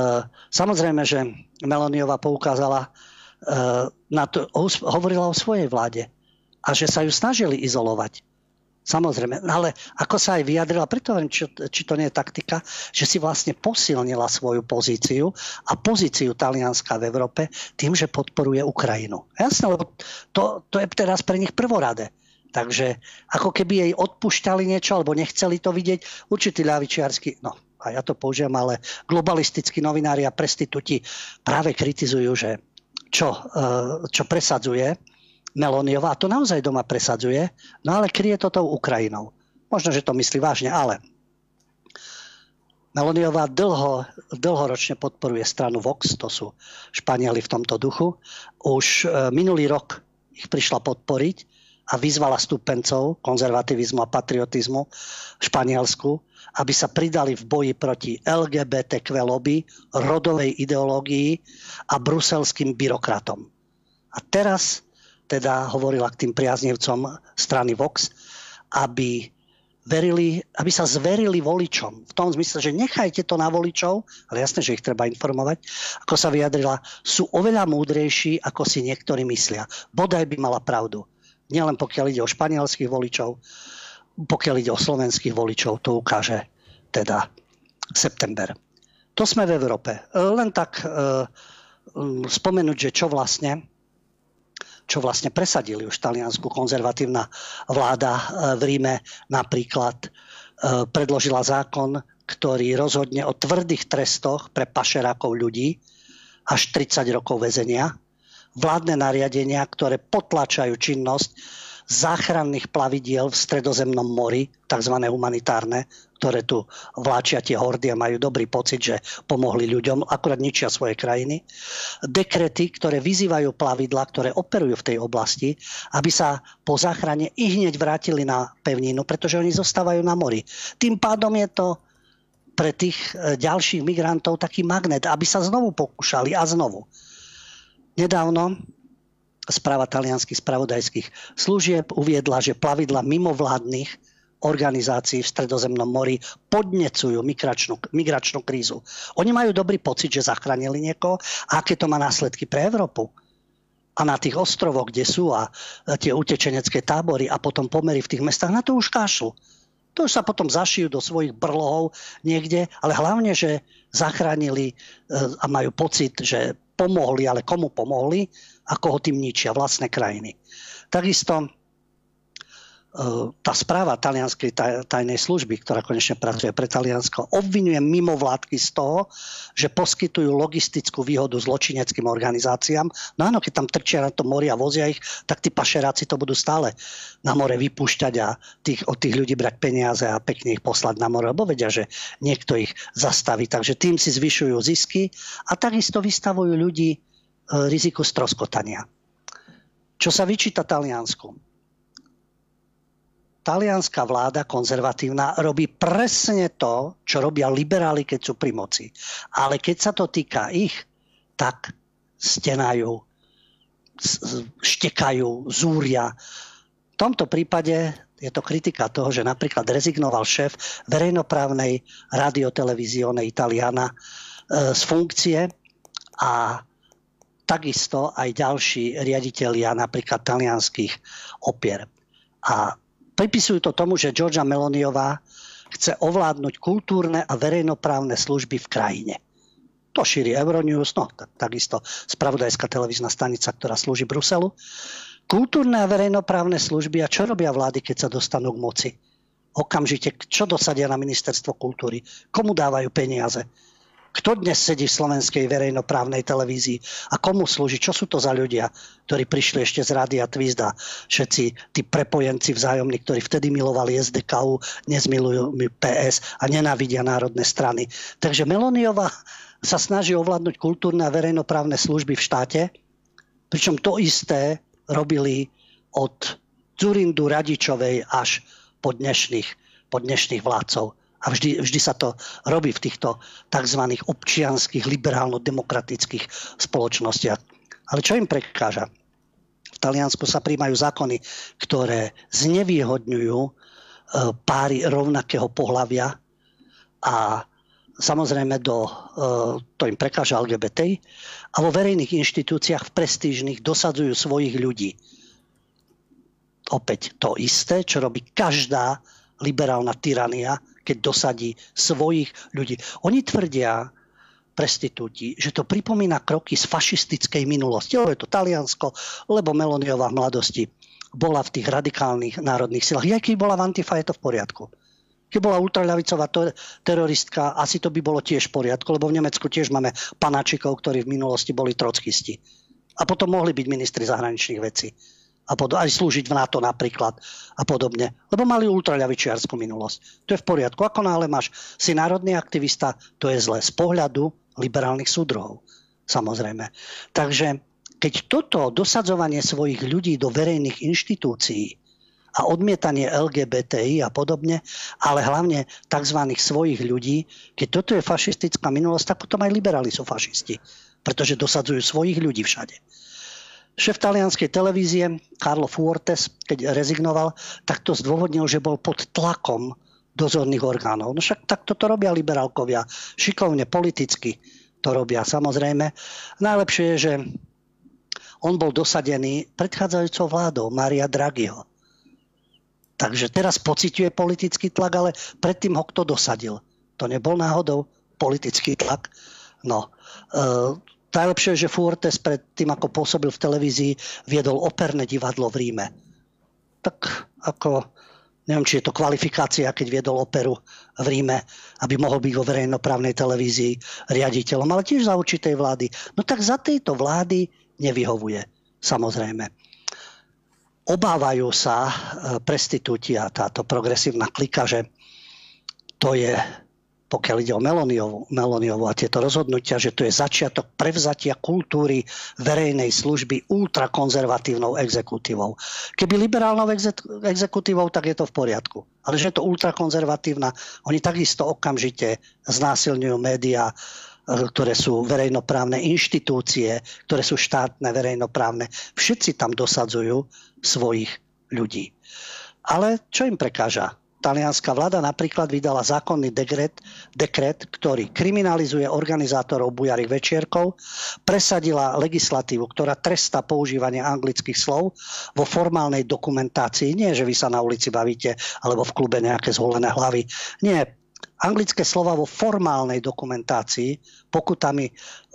samozrejme, že Meloniová poukázala e, na to, hovorila o svojej vláde a že sa ju snažili izolovať. Samozrejme, ale ako sa aj vyjadrila, preto viem, či, či to nie je taktika, že si vlastne posilnila svoju pozíciu a pozíciu Talianska v Európe tým, že podporuje Ukrajinu. Jasné, lebo to, to je teraz pre nich prvoradé. Takže ako keby jej odpúšťali niečo, alebo nechceli to vidieť, určitý ľavičiarsky, no a ja to použijem, ale globalistickí novinári a prestitúti práve kritizujú, že čo, e, čo presadzuje Meloniová, a to naozaj doma presadzuje, no ale kryje to tou Ukrajinou. Možno, že to myslí vážne, ale Meloniová dlho, dlhoročne podporuje stranu Vox, to sú Španieli v tomto duchu. Už e, minulý rok ich prišla podporiť a vyzvala stupencov konzervativizmu a patriotizmu v Španielsku, aby sa pridali v boji proti LGBTQ lobby, rodovej ideológii a bruselským byrokratom. A teraz teda hovorila k tým priaznivcom strany Vox, aby verili, aby sa zverili voličom. V tom zmysle, že nechajte to na voličov, ale jasné, že ich treba informovať, ako sa vyjadrila, sú oveľa múdrejší, ako si niektorí myslia. Bodaj by mala pravdu. Nielen pokiaľ ide o španielských voličov, pokiaľ ide o slovenských voličov, to ukáže teda september. To sme v Európe. Len tak e, spomenúť, že čo vlastne čo vlastne presadili už taliansku konzervatívna vláda e, v Ríme napríklad e, predložila zákon, ktorý rozhodne o tvrdých trestoch pre pašerákov ľudí až 30 rokov väzenia, vládne nariadenia, ktoré potlačajú činnosť záchranných plavidiel v stredozemnom mori, tzv. humanitárne, ktoré tu vláčia tie hordy a majú dobrý pocit, že pomohli ľuďom, akurát ničia svoje krajiny. Dekrety, ktoré vyzývajú plavidla, ktoré operujú v tej oblasti, aby sa po záchrane i hneď vrátili na pevninu, pretože oni zostávajú na mori. Tým pádom je to pre tých e, ďalších migrantov taký magnet, aby sa znovu pokúšali a znovu. Nedávno správa talianských spravodajských služieb uviedla, že plavidla mimovládnych organizácií v Stredozemnom mori podnecujú migračnú, migračnú krízu. Oni majú dobrý pocit, že zachránili niekoho a aké to má následky pre Európu. A na tých ostrovoch, kde sú a tie utečenecké tábory a potom pomery v tých mestách, na to už kašľú. To už sa potom zašijú do svojich brlohov niekde, ale hlavne, že zachránili e, a majú pocit, že pomohli, ale komu pomohli a koho tým ničia, vlastné krajiny. Takisto tá správa talianskej tajnej služby, ktorá konečne pracuje pre Taliansko, obvinuje mimovládky z toho, že poskytujú logistickú výhodu zločineckým organizáciám. No áno, keď tam trčia na to mori a vozia ich, tak tí pašeráci to budú stále na more vypúšťať a tých, od tých ľudí brať peniaze a pekne ich poslať na more, lebo vedia, že niekto ich zastaví. Takže tým si zvyšujú zisky a takisto vystavujú ľudí e, riziku stroskotania. Čo sa vyčíta Taliansku? Talianská vláda konzervatívna robí presne to, čo robia liberáli, keď sú pri moci. Ale keď sa to týka ich, tak stenajú, štekajú, zúria. V tomto prípade je to kritika toho, že napríklad rezignoval šéf verejnoprávnej radiotelevízione Italiana e, z funkcie a takisto aj ďalší riaditeľia napríklad talianských opier. A pripisujú to tomu, že Georgia Meloniová chce ovládnuť kultúrne a verejnoprávne služby v krajine. To šíri Euronews, no tak, takisto spravodajská televízna stanica, ktorá slúži Bruselu. Kultúrne a verejnoprávne služby a čo robia vlády, keď sa dostanú k moci? Okamžite, čo dosadia na ministerstvo kultúry? Komu dávajú peniaze? Kto dnes sedí v slovenskej verejnoprávnej televízii a komu slúži? Čo sú to za ľudia, ktorí prišli ešte z Rádia Twizda? Všetci tí prepojenci vzájomní, ktorí vtedy milovali SDKU, dnes milujú PS a nenávidia národné strany. Takže Meloniova sa snaží ovládnuť kultúrne a verejnoprávne služby v štáte, pričom to isté robili od Zurindu Radičovej až po dnešných, po dnešných vládcov. A vždy, vždy sa to robí v týchto tzv. občianských, liberálno-demokratických spoločnostiach. Ale čo im prekáža? V Taliansku sa príjmajú zákony, ktoré znevýhodňujú e, páry rovnakého pohľavia a samozrejme do, e, to im prekáža LGBT a vo verejných inštitúciách v prestížnych dosadzujú svojich ľudí. Opäť to isté, čo robí každá liberálna tyrania, keď dosadí svojich ľudí. Oni tvrdia, prestitúti, že to pripomína kroky z fašistickej minulosti. Lebo je to Taliansko, lebo Meloniová v mladosti bola v tých radikálnych národných silách. Ja keď bola v Antifa, je to v poriadku. Keď bola ultraľavicová teroristka, asi to by bolo tiež v poriadku, lebo v Nemecku tiež máme panáčikov, ktorí v minulosti boli trockisti. A potom mohli byť ministri zahraničných vecí a pod, aj slúžiť v NATO napríklad a podobne. Lebo mali ultraľavičiarskú minulosť. To je v poriadku. Ako náhle máš si národný aktivista, to je zle z pohľadu liberálnych súdruhov. Samozrejme. Takže keď toto dosadzovanie svojich ľudí do verejných inštitúcií a odmietanie LGBTI a podobne, ale hlavne tzv. svojich ľudí, keď toto je fašistická minulosť, tak potom aj liberáli sú fašisti, pretože dosadzujú svojich ľudí všade. Šéf talianskej televízie Carlo Fuertes, keď rezignoval, tak to zdôvodnil, že bol pod tlakom dozorných orgánov. No však takto to robia liberálkovia. Šikovne, politicky to robia. Samozrejme, najlepšie je, že on bol dosadený predchádzajúcou vládou Maria Draghiho. Takže teraz pociťuje politický tlak, ale predtým ho kto dosadil? To nebol náhodou politický tlak? No, e, Najlepšie že Fuertes pred tým, ako pôsobil v televízii, viedol operné divadlo v Ríme. Tak ako, neviem, či je to kvalifikácia, keď viedol operu v Ríme, aby mohol byť vo verejnoprávnej televízii riaditeľom, ale tiež za určitej vlády. No tak za tejto vlády nevyhovuje, samozrejme. Obávajú sa e, prestitúti a táto progresívna klika, že to je pokiaľ ide o Meloniovu, Meloniovu a tieto rozhodnutia, že to je začiatok prevzatia kultúry verejnej služby ultrakonzervatívnou exekutívou. Keby liberálnou exekutívou, tak je to v poriadku. Ale že je to ultrakonzervatívna, oni takisto okamžite znásilňujú médiá, e, ktoré sú verejnoprávne inštitúcie, ktoré sú štátne, verejnoprávne. Všetci tam dosadzujú svojich ľudí. Ale čo im prekáža? Talianská vláda napríklad vydala zákonný dekret, dekret, ktorý kriminalizuje organizátorov bujarých večierkov, presadila legislatívu, ktorá trestá používanie anglických slov vo formálnej dokumentácii. Nie, že vy sa na ulici bavíte alebo v klube nejaké zvolené hlavy. Nie, anglické slova vo formálnej dokumentácii pokutami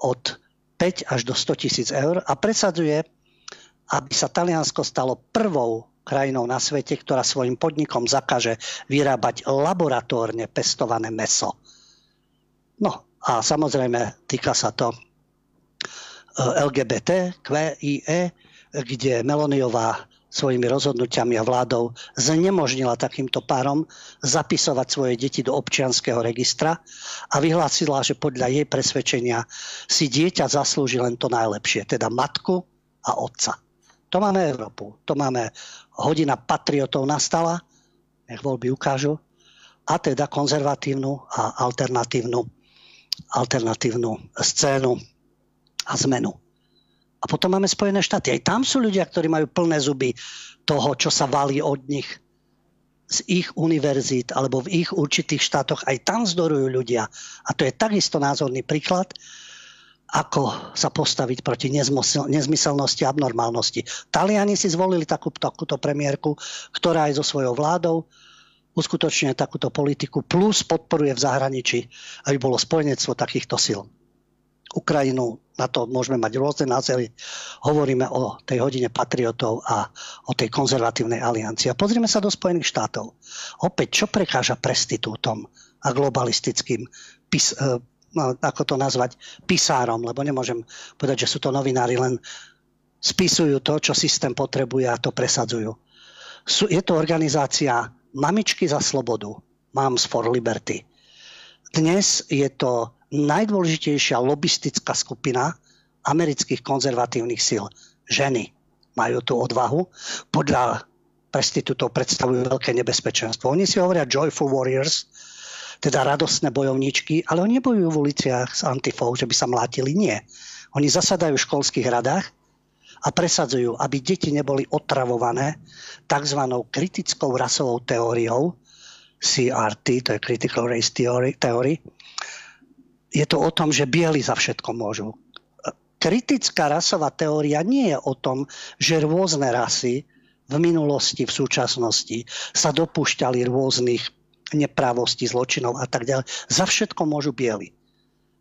od 5 až do 100 tisíc eur a presadzuje, aby sa Taliansko stalo prvou krajinou na svete, ktorá svojim podnikom zakaže vyrábať laboratórne pestované meso. No a samozrejme týka sa to e, LGBT, QIE, kde Meloniová svojimi rozhodnutiami a vládou znemožnila takýmto párom zapisovať svoje deti do občianského registra a vyhlásila, že podľa jej presvedčenia si dieťa zaslúži len to najlepšie, teda matku a otca. To máme Európu, to máme hodina patriotov nastala, nech voľby ukážu, a teda konzervatívnu a alternatívnu, alternatívnu scénu a zmenu. A potom máme Spojené štáty. Aj tam sú ľudia, ktorí majú plné zuby toho, čo sa valí od nich z ich univerzít alebo v ich určitých štátoch. Aj tam zdorujú ľudia. A to je takisto názorný príklad, ako sa postaviť proti nezmyselnosti a abnormálnosti. Taliani si zvolili takú, takúto premiérku, ktorá aj so svojou vládou uskutočňuje takúto politiku, plus podporuje v zahraničí, aby bolo spojenectvo takýchto sil. Ukrajinu, na to môžeme mať rôzne názory. Hovoríme o tej hodine patriotov a o tej konzervatívnej aliancii. A pozrime sa do Spojených štátov. Opäť, čo prekáža prestitútom a globalistickým pis, e, no, ako to nazvať, pisárom, lebo nemôžem povedať, že sú to novinári, len spisujú to, čo systém potrebuje a to presadzujú. Sú, je to organizácia Mamičky za slobodu, Moms for Liberty. Dnes je to najdôležitejšia lobistická skupina amerických konzervatívnych síl. Ženy majú tú odvahu. Podľa prestitútov predstavujú veľké nebezpečenstvo. Oni si hovoria Joyful Warriors, teda radostné bojovníčky, ale oni nebojujú v uliciach s antifou, že by sa mlátili. Nie. Oni zasadajú v školských radách a presadzujú, aby deti neboli otravované tzv. kritickou rasovou teóriou, CRT, to je Critical Race Theory, theory. Je to o tom, že bieli za všetko môžu. Kritická rasová teória nie je o tom, že rôzne rasy v minulosti, v súčasnosti sa dopúšťali rôznych neprávosti, zločinov a tak ďalej. Za všetko môžu bieli.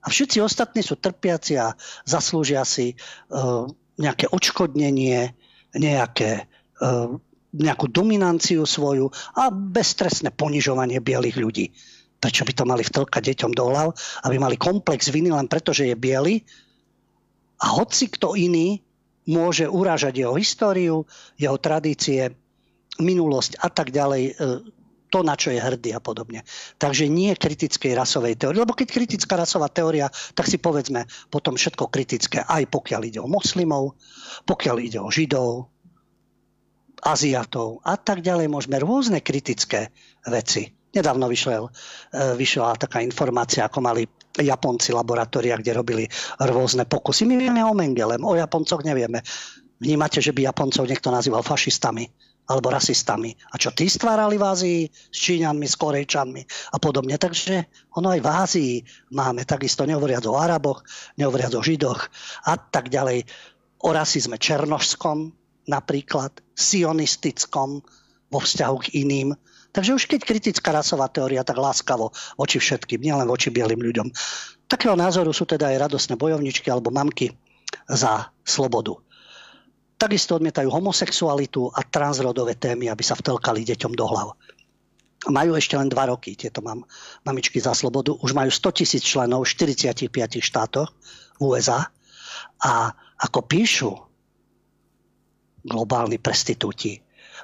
A všetci ostatní sú trpiaci a zaslúžia si uh, nejaké odškodnenie, nejaké, uh, nejakú dominanciu svoju a bezstresné ponižovanie bielých ľudí. Prečo by to mali vtlkať deťom do hlav, aby mali komplex viny len preto, že je biely a hoci kto iný môže urážať jeho históriu, jeho tradície, minulosť a tak ďalej, e, to, na čo je hrdý a podobne. Takže nie kritickej rasovej teórie. Lebo keď kritická rasová teória, tak si povedzme potom všetko kritické, aj pokiaľ ide o moslimov, pokiaľ ide o židov, Aziatov a tak ďalej. Môžeme rôzne kritické veci. Nedávno vyšla, e, vyšla taká informácia, ako mali Japonci laboratória, kde robili rôzne pokusy. My vieme o Mengelem, o Japoncoch nevieme. Vnímate, že by Japoncov niekto nazýval fašistami alebo rasistami. A čo tí stvárali v Ázii s Číňanmi, s Korejčanmi a podobne. Takže ono aj v Ázii máme takisto, nehovoriac o Araboch, nehovoriac o Židoch a tak ďalej. O rasizme černožskom napríklad, sionistickom vo vzťahu k iným. Takže už keď kritická rasová teória, tak láskavo voči všetkým, nielen voči bielým ľuďom. Takého názoru sú teda aj radosné bojovničky alebo mamky za slobodu. Takisto odmietajú homosexualitu a transrodové témy, aby sa vtelkali deťom do hlav. Majú ešte len dva roky tieto mam, mamičky za slobodu. Už majú 100 tisíc členov v 45 štátoch v USA. A ako píšu globálni prestitúti,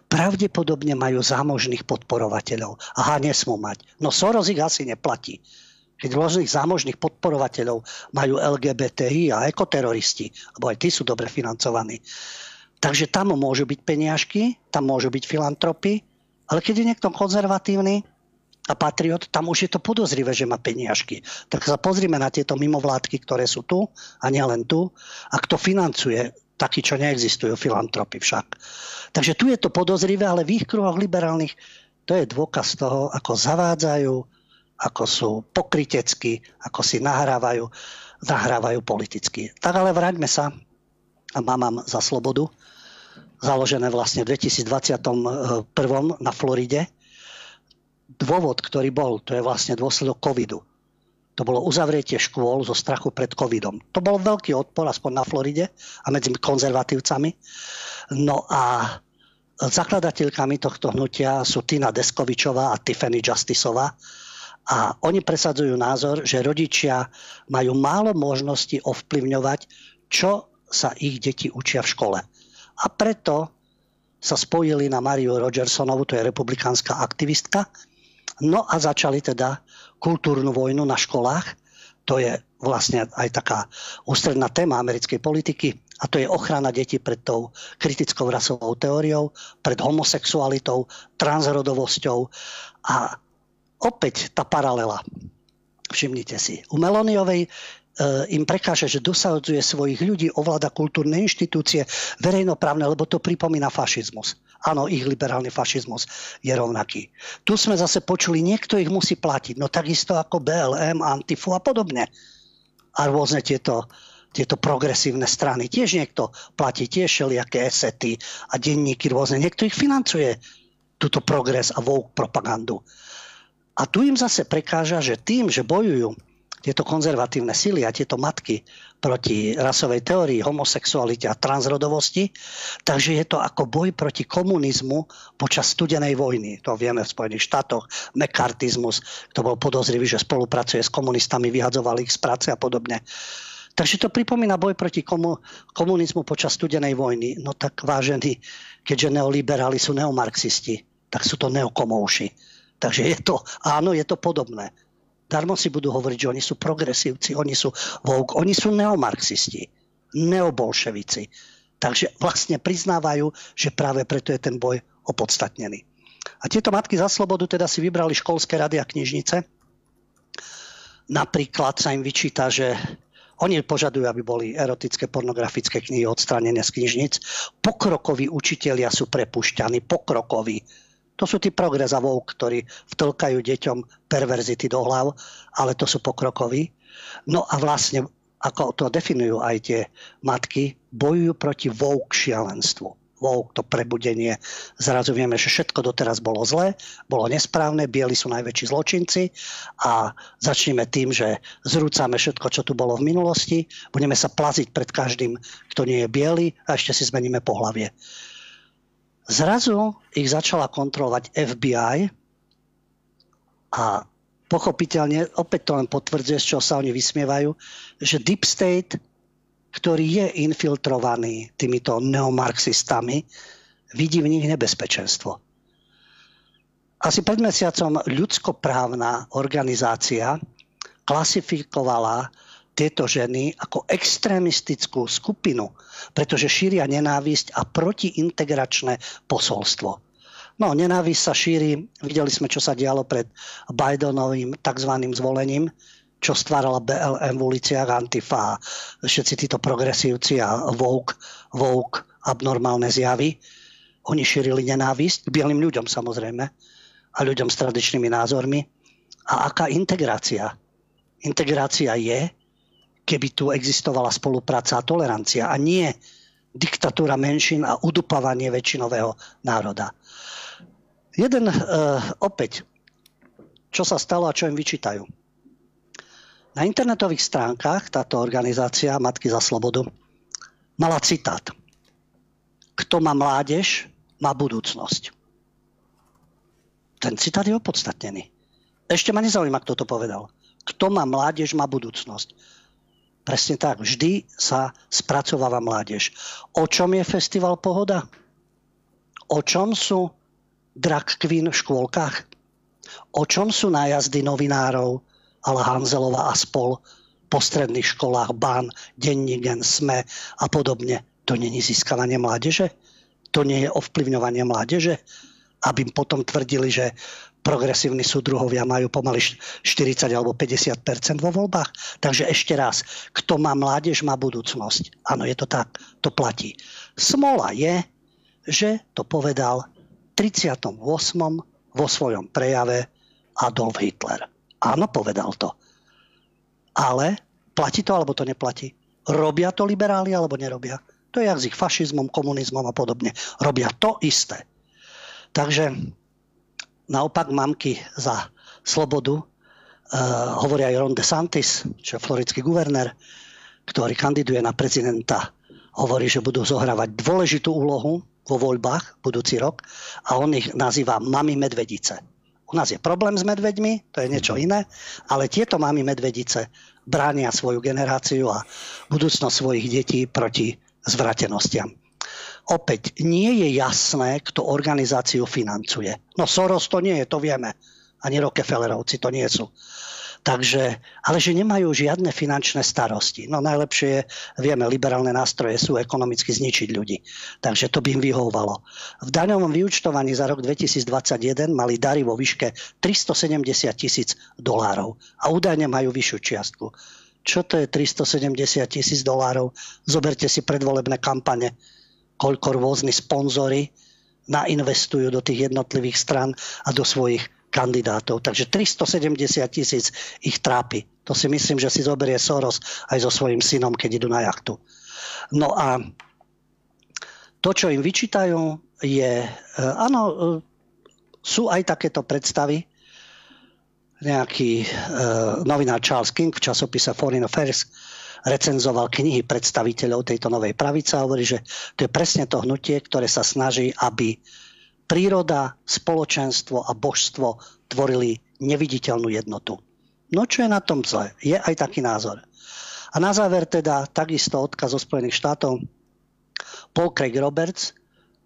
pravdepodobne majú zámožných podporovateľov. Aha, nesmú mať. No Soros ich asi neplatí. Keď rôznych zámožných podporovateľov majú LGBTI a ekoteroristi, lebo aj tí sú dobre financovaní, Takže tam môžu byť peniažky, tam môžu byť filantropy, ale keď je niekto konzervatívny a patriot, tam už je to podozrivé, že má peniažky. Tak sa pozrime na tieto mimovládky, ktoré sú tu a nielen tu a kto financuje takí, čo neexistujú, filantropy však. Takže tu je to podozrivé, ale v ich kruhoch liberálnych to je dôkaz toho, ako zavádzajú, ako sú pokrytecky, ako si nahrávajú, zahrávajú politicky. Tak ale vráťme sa a mamám za slobodu založené vlastne v 2021 na Floride. Dôvod, ktorý bol, to je vlastne dôsledok covidu. To bolo uzavretie škôl zo strachu pred covidom. To bol veľký odpor, aspoň na Floride a medzi konzervatívcami. No a zakladateľkami tohto hnutia sú Tina Deskovičová a Tiffany Justisová. A oni presadzujú názor, že rodičia majú málo možností ovplyvňovať, čo sa ich deti učia v škole a preto sa spojili na Mariu Rogersonovu, to je republikánska aktivistka, no a začali teda kultúrnu vojnu na školách. To je vlastne aj taká ústredná téma americkej politiky a to je ochrana detí pred tou kritickou rasovou teóriou, pred homosexualitou, transrodovosťou a opäť tá paralela. Všimnite si, u Meloniovej E, im prekáža, že dosadzuje svojich ľudí, ovláda kultúrne inštitúcie, verejnoprávne, lebo to pripomína fašizmus. Áno, ich liberálny fašizmus je rovnaký. Tu sme zase počuli, niekto ich musí platiť, no takisto ako BLM, Antifu a podobne. A rôzne tieto, tieto progresívne strany. Tiež niekto platí, tiež všelijaké esety a denníky rôzne. Niekto ich financuje, túto progres a woke propagandu. A tu im zase prekáža, že tým, že bojujú tieto konzervatívne sily a tieto matky proti rasovej teórii, homosexualite a transrodovosti. Takže je to ako boj proti komunizmu počas studenej vojny. To vieme v Spojených štátoch. Mekartizmus, kto bol podozrivý, že spolupracuje s komunistami, vyhadzoval ich z práce a podobne. Takže to pripomína boj proti komu, komunizmu počas studenej vojny. No tak vážení, keďže neoliberáli sú neomarxisti, tak sú to neokomouši. Takže je to, áno, je to podobné. Darmo si budú hovoriť, že oni sú progresívci, oni sú vouk, oni sú neomarxisti, neobolševici. Takže vlastne priznávajú, že práve preto je ten boj opodstatnený. A tieto matky za slobodu teda si vybrali školské rady a knižnice. Napríklad sa im vyčíta, že oni požadujú, aby boli erotické, pornografické knihy odstranené z knižnic. Pokrokoví učitelia sú prepušťaní, pokrokoví. To sú tí vouk, ktorí vtlkajú deťom perverzity do hlav, ale to sú pokrokoví. No a vlastne, ako to definujú aj tie matky, bojujú proti vouk šialenstvu vouk, to prebudenie. Zrazu vieme, že všetko doteraz bolo zlé, bolo nesprávne, bieli sú najväčší zločinci a začneme tým, že zrúcame všetko, čo tu bolo v minulosti, budeme sa plaziť pred každým, kto nie je biely a ešte si zmeníme pohlavie. Zrazu ich začala kontrolovať FBI a pochopiteľne, opäť to len potvrdzuje, z čoho sa oni vysmievajú, že Deep State, ktorý je infiltrovaný týmito neomarxistami, vidí v nich nebezpečenstvo. Asi pred mesiacom ľudskoprávna organizácia klasifikovala tieto ženy ako extrémistickú skupinu, pretože šíria nenávisť a protiintegračné posolstvo. No, nenávisť sa šíri, videli sme, čo sa dialo pred Bidenovým tzv. zvolením, čo stvárala BLM v uliciach Antifa, všetci títo progresívci a Vogue, Vogue abnormálne zjavy. Oni šírili nenávisť k bielým ľuďom samozrejme a ľuďom s tradičnými názormi. A aká integrácia? Integrácia je, keby tu existovala spolupráca a tolerancia a nie diktatúra menšín a udupávanie väčšinového národa. Jeden e, opäť, čo sa stalo a čo im vyčítajú. Na internetových stránkach táto organizácia Matky za slobodu mala citát. Kto má mládež, má budúcnosť. Ten citát je opodstatnený. Ešte ma nezaujíma, kto to povedal. Kto má mládež, má budúcnosť. Presne tak. Vždy sa spracováva mládež. O čom je festival Pohoda? O čom sú drag queen v škôlkach? O čom sú nájazdy novinárov ale Hanzelova a spol po stredných školách, BAN, Dennígen, SME a podobne. To není získavanie mládeže? To nie je ovplyvňovanie mládeže? Aby potom tvrdili, že progresívni súdruhovia majú pomaly 40 alebo 50% vo voľbách. Takže ešte raz, kto má mládež, má budúcnosť. Áno, je to tak, to platí. Smola je, že to povedal 38. vo svojom prejave Adolf Hitler. Áno, povedal to. Ale platí to alebo to neplatí? Robia to liberáli alebo nerobia? To je jak s ich fašizmom, komunizmom a podobne. Robia to isté. Takže naopak mamky za slobodu uh, hovoria aj Ron DeSantis, čo je floridský guvernér, ktorý kandiduje na prezidenta, hovorí, že budú zohrávať dôležitú úlohu vo voľbách budúci rok a on ich nazýva mami medvedice. U nás je problém s medveďmi, to je niečo iné, ale tieto máme medvedice bránia svoju generáciu a budúcnosť svojich detí proti zvratenostiam. Opäť, nie je jasné, kto organizáciu financuje. No Soros to nie je, to vieme. Ani Rockefellerovci to nie sú. Takže, ale že nemajú žiadne finančné starosti. No najlepšie je, vieme, liberálne nástroje sú ekonomicky zničiť ľudí. Takže to by im vyhovovalo. V daňovom vyučtovaní za rok 2021 mali dary vo výške 370 tisíc dolárov a údajne majú vyššiu čiastku. Čo to je 370 tisíc dolárov? Zoberte si predvolebné kampane, koľko rôzni sponzory nainvestujú do tých jednotlivých stran a do svojich kandidátov. Takže 370 tisíc ich trápi. To si myslím, že si zoberie Soros aj so svojím synom, keď idú na jachtu. No a to, čo im vyčítajú, je, e, áno, e, sú aj takéto predstavy. Nejaký uh, novinár Charles King v časopise Foreign Affairs recenzoval knihy predstaviteľov tejto novej pravice a hovorí, že to je presne to hnutie, ktoré sa snaží, aby príroda, spoločenstvo a božstvo tvorili neviditeľnú jednotu. No čo je na tom zle? Je aj taký názor. A na záver teda takisto odkaz zo Spojených štátov. Paul Craig Roberts,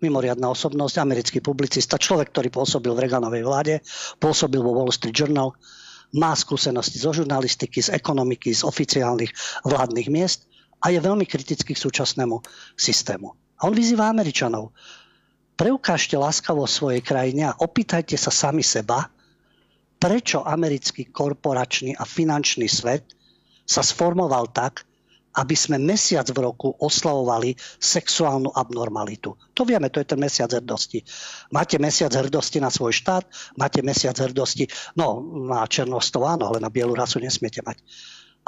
mimoriadná osobnosť, americký publicista, človek, ktorý pôsobil v Reaganovej vláde, pôsobil vo Wall Street Journal, má skúsenosti zo žurnalistiky, z ekonomiky, z oficiálnych vládnych miest a je veľmi kritický k súčasnému systému. A on vyzýva Američanov, preukážte láskavo svojej krajine a opýtajte sa sami seba, prečo americký korporačný a finančný svet sa sformoval tak, aby sme mesiac v roku oslavovali sexuálnu abnormalitu. To vieme, to je ten mesiac hrdosti. Máte mesiac hrdosti na svoj štát, máte mesiac hrdosti, no na černostov áno, ale na bielu rasu nesmiete mať.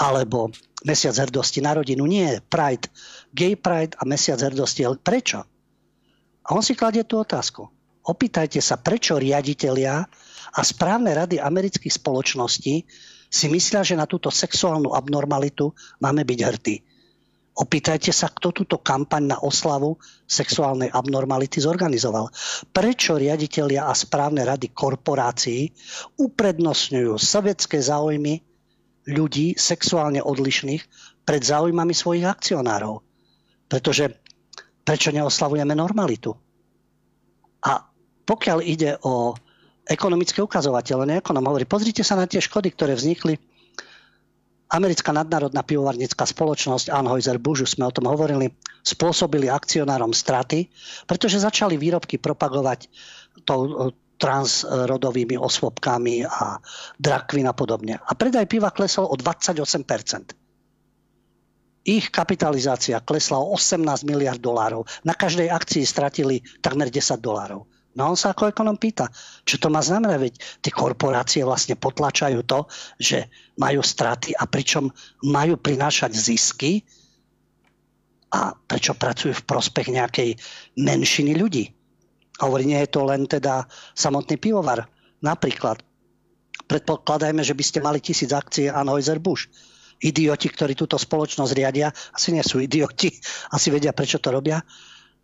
Alebo mesiac hrdosti na rodinu, nie, Pride, Gay Pride a mesiac hrdosti. Prečo? A on si kladie tú otázku. Opýtajte sa, prečo riaditeľia a správne rady amerických spoločností si myslia, že na túto sexuálnu abnormalitu máme byť hrdí. Opýtajte sa, kto túto kampaň na oslavu sexuálnej abnormality zorganizoval. Prečo riaditeľia a správne rady korporácií uprednostňujú sovietské záujmy ľudí sexuálne odlišných pred záujmami svojich akcionárov? Pretože prečo neoslavujeme normalitu? A pokiaľ ide o ekonomické ukazovatele, ekonom hovorí, pozrite sa na tie škody, ktoré vznikli. Americká nadnárodná pivovarnická spoločnosť Anheuser-Busch, sme o tom hovorili, spôsobili akcionárom straty, pretože začali výrobky propagovať tou transrodovými osvobkami a drakvin a podobne. A predaj piva klesol o 28%. ich kapitalizácia klesla o 18 miliard dolárov. Na každej akcii stratili takmer 10 dolárov. No on sa ako ekonom pýta, čo to má znamená, veď tie korporácie vlastne potlačajú to, že majú straty a pričom majú prinášať zisky a prečo pracujú v prospech nejakej menšiny ľudí. Hovorí, nie je to len teda samotný pivovar. Napríklad, predpokladajme, že by ste mali tisíc akcií Anheuser-Busch. Idioti, ktorí túto spoločnosť riadia, asi nie sú idioti, asi vedia, prečo to robia,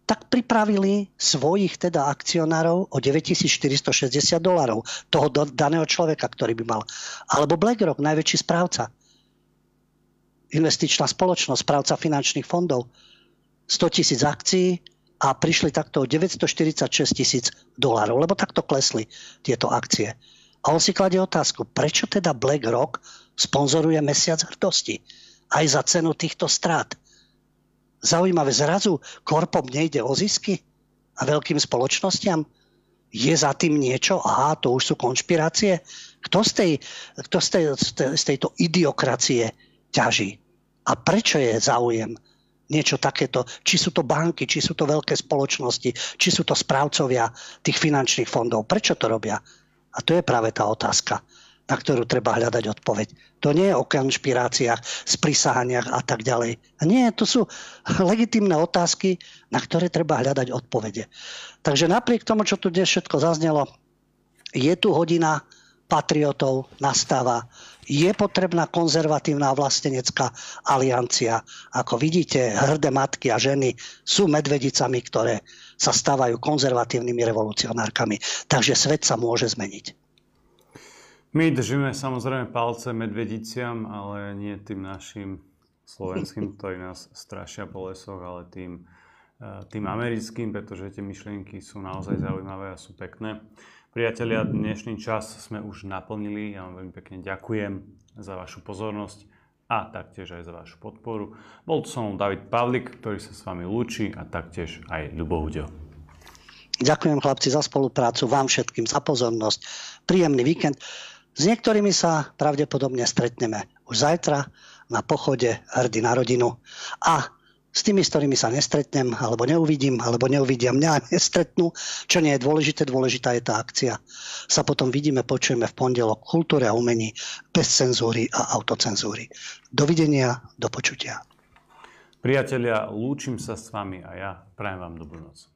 tak pripravili svojich teda akcionárov o 9460 dolarov toho daného človeka, ktorý by mal. Alebo BlackRock, najväčší správca. Investičná spoločnosť, správca finančných fondov. 100 tisíc akcií a prišli takto o 946 tisíc dolarov, lebo takto klesli tieto akcie. A on si kladie otázku, prečo teda BlackRock sponzoruje mesiac hrdosti aj za cenu týchto strát Zaujímavé, zrazu korpom nejde o zisky a veľkým spoločnostiam? Je za tým niečo? Aha, to už sú konšpirácie. Kto z, tej, kto z, tej, z tejto idiokracie ťaží? A prečo je záujem niečo takéto? Či sú to banky, či sú to veľké spoločnosti, či sú to správcovia tých finančných fondov. Prečo to robia? A to je práve tá otázka na ktorú treba hľadať odpoveď. To nie je o konšpiráciách, sprisahaniach a tak ďalej. Nie, to sú legitimné otázky, na ktoré treba hľadať odpovede. Takže napriek tomu, čo tu dnes všetko zaznelo, je tu hodina patriotov, nastáva. Je potrebná konzervatívna vlastenecká aliancia. Ako vidíte, hrdé matky a ženy sú medvedicami, ktoré sa stávajú konzervatívnymi revolucionárkami. Takže svet sa môže zmeniť. My držíme samozrejme palce medvediciam, ale nie tým našim slovenským, ktorí nás strašia po lesoch, ale tým, e, tým americkým, pretože tie myšlienky sú naozaj zaujímavé a sú pekné. Priatelia, dnešný čas sme už naplnili. Ja vám veľmi pekne ďakujem za vašu pozornosť a taktiež aj za vašu podporu. Bol to som David Pavlik, ktorý sa s vami lúči a taktiež aj Ľubo Hudio. Ďakujem chlapci za spoluprácu, vám všetkým za pozornosť. Príjemný víkend. S niektorými sa pravdepodobne stretneme už zajtra na pochode hrdý na rodinu a s tými, s ktorými sa nestretnem, alebo neuvidím, alebo neuvidia mňa nestretnú, čo nie je dôležité, dôležitá je tá akcia. Sa potom vidíme, počujeme v pondelok kultúre a umení bez cenzúry a autocenzúry. Dovidenia, do počutia. Priatelia, lúčim sa s vami a ja prajem vám dobrú noc.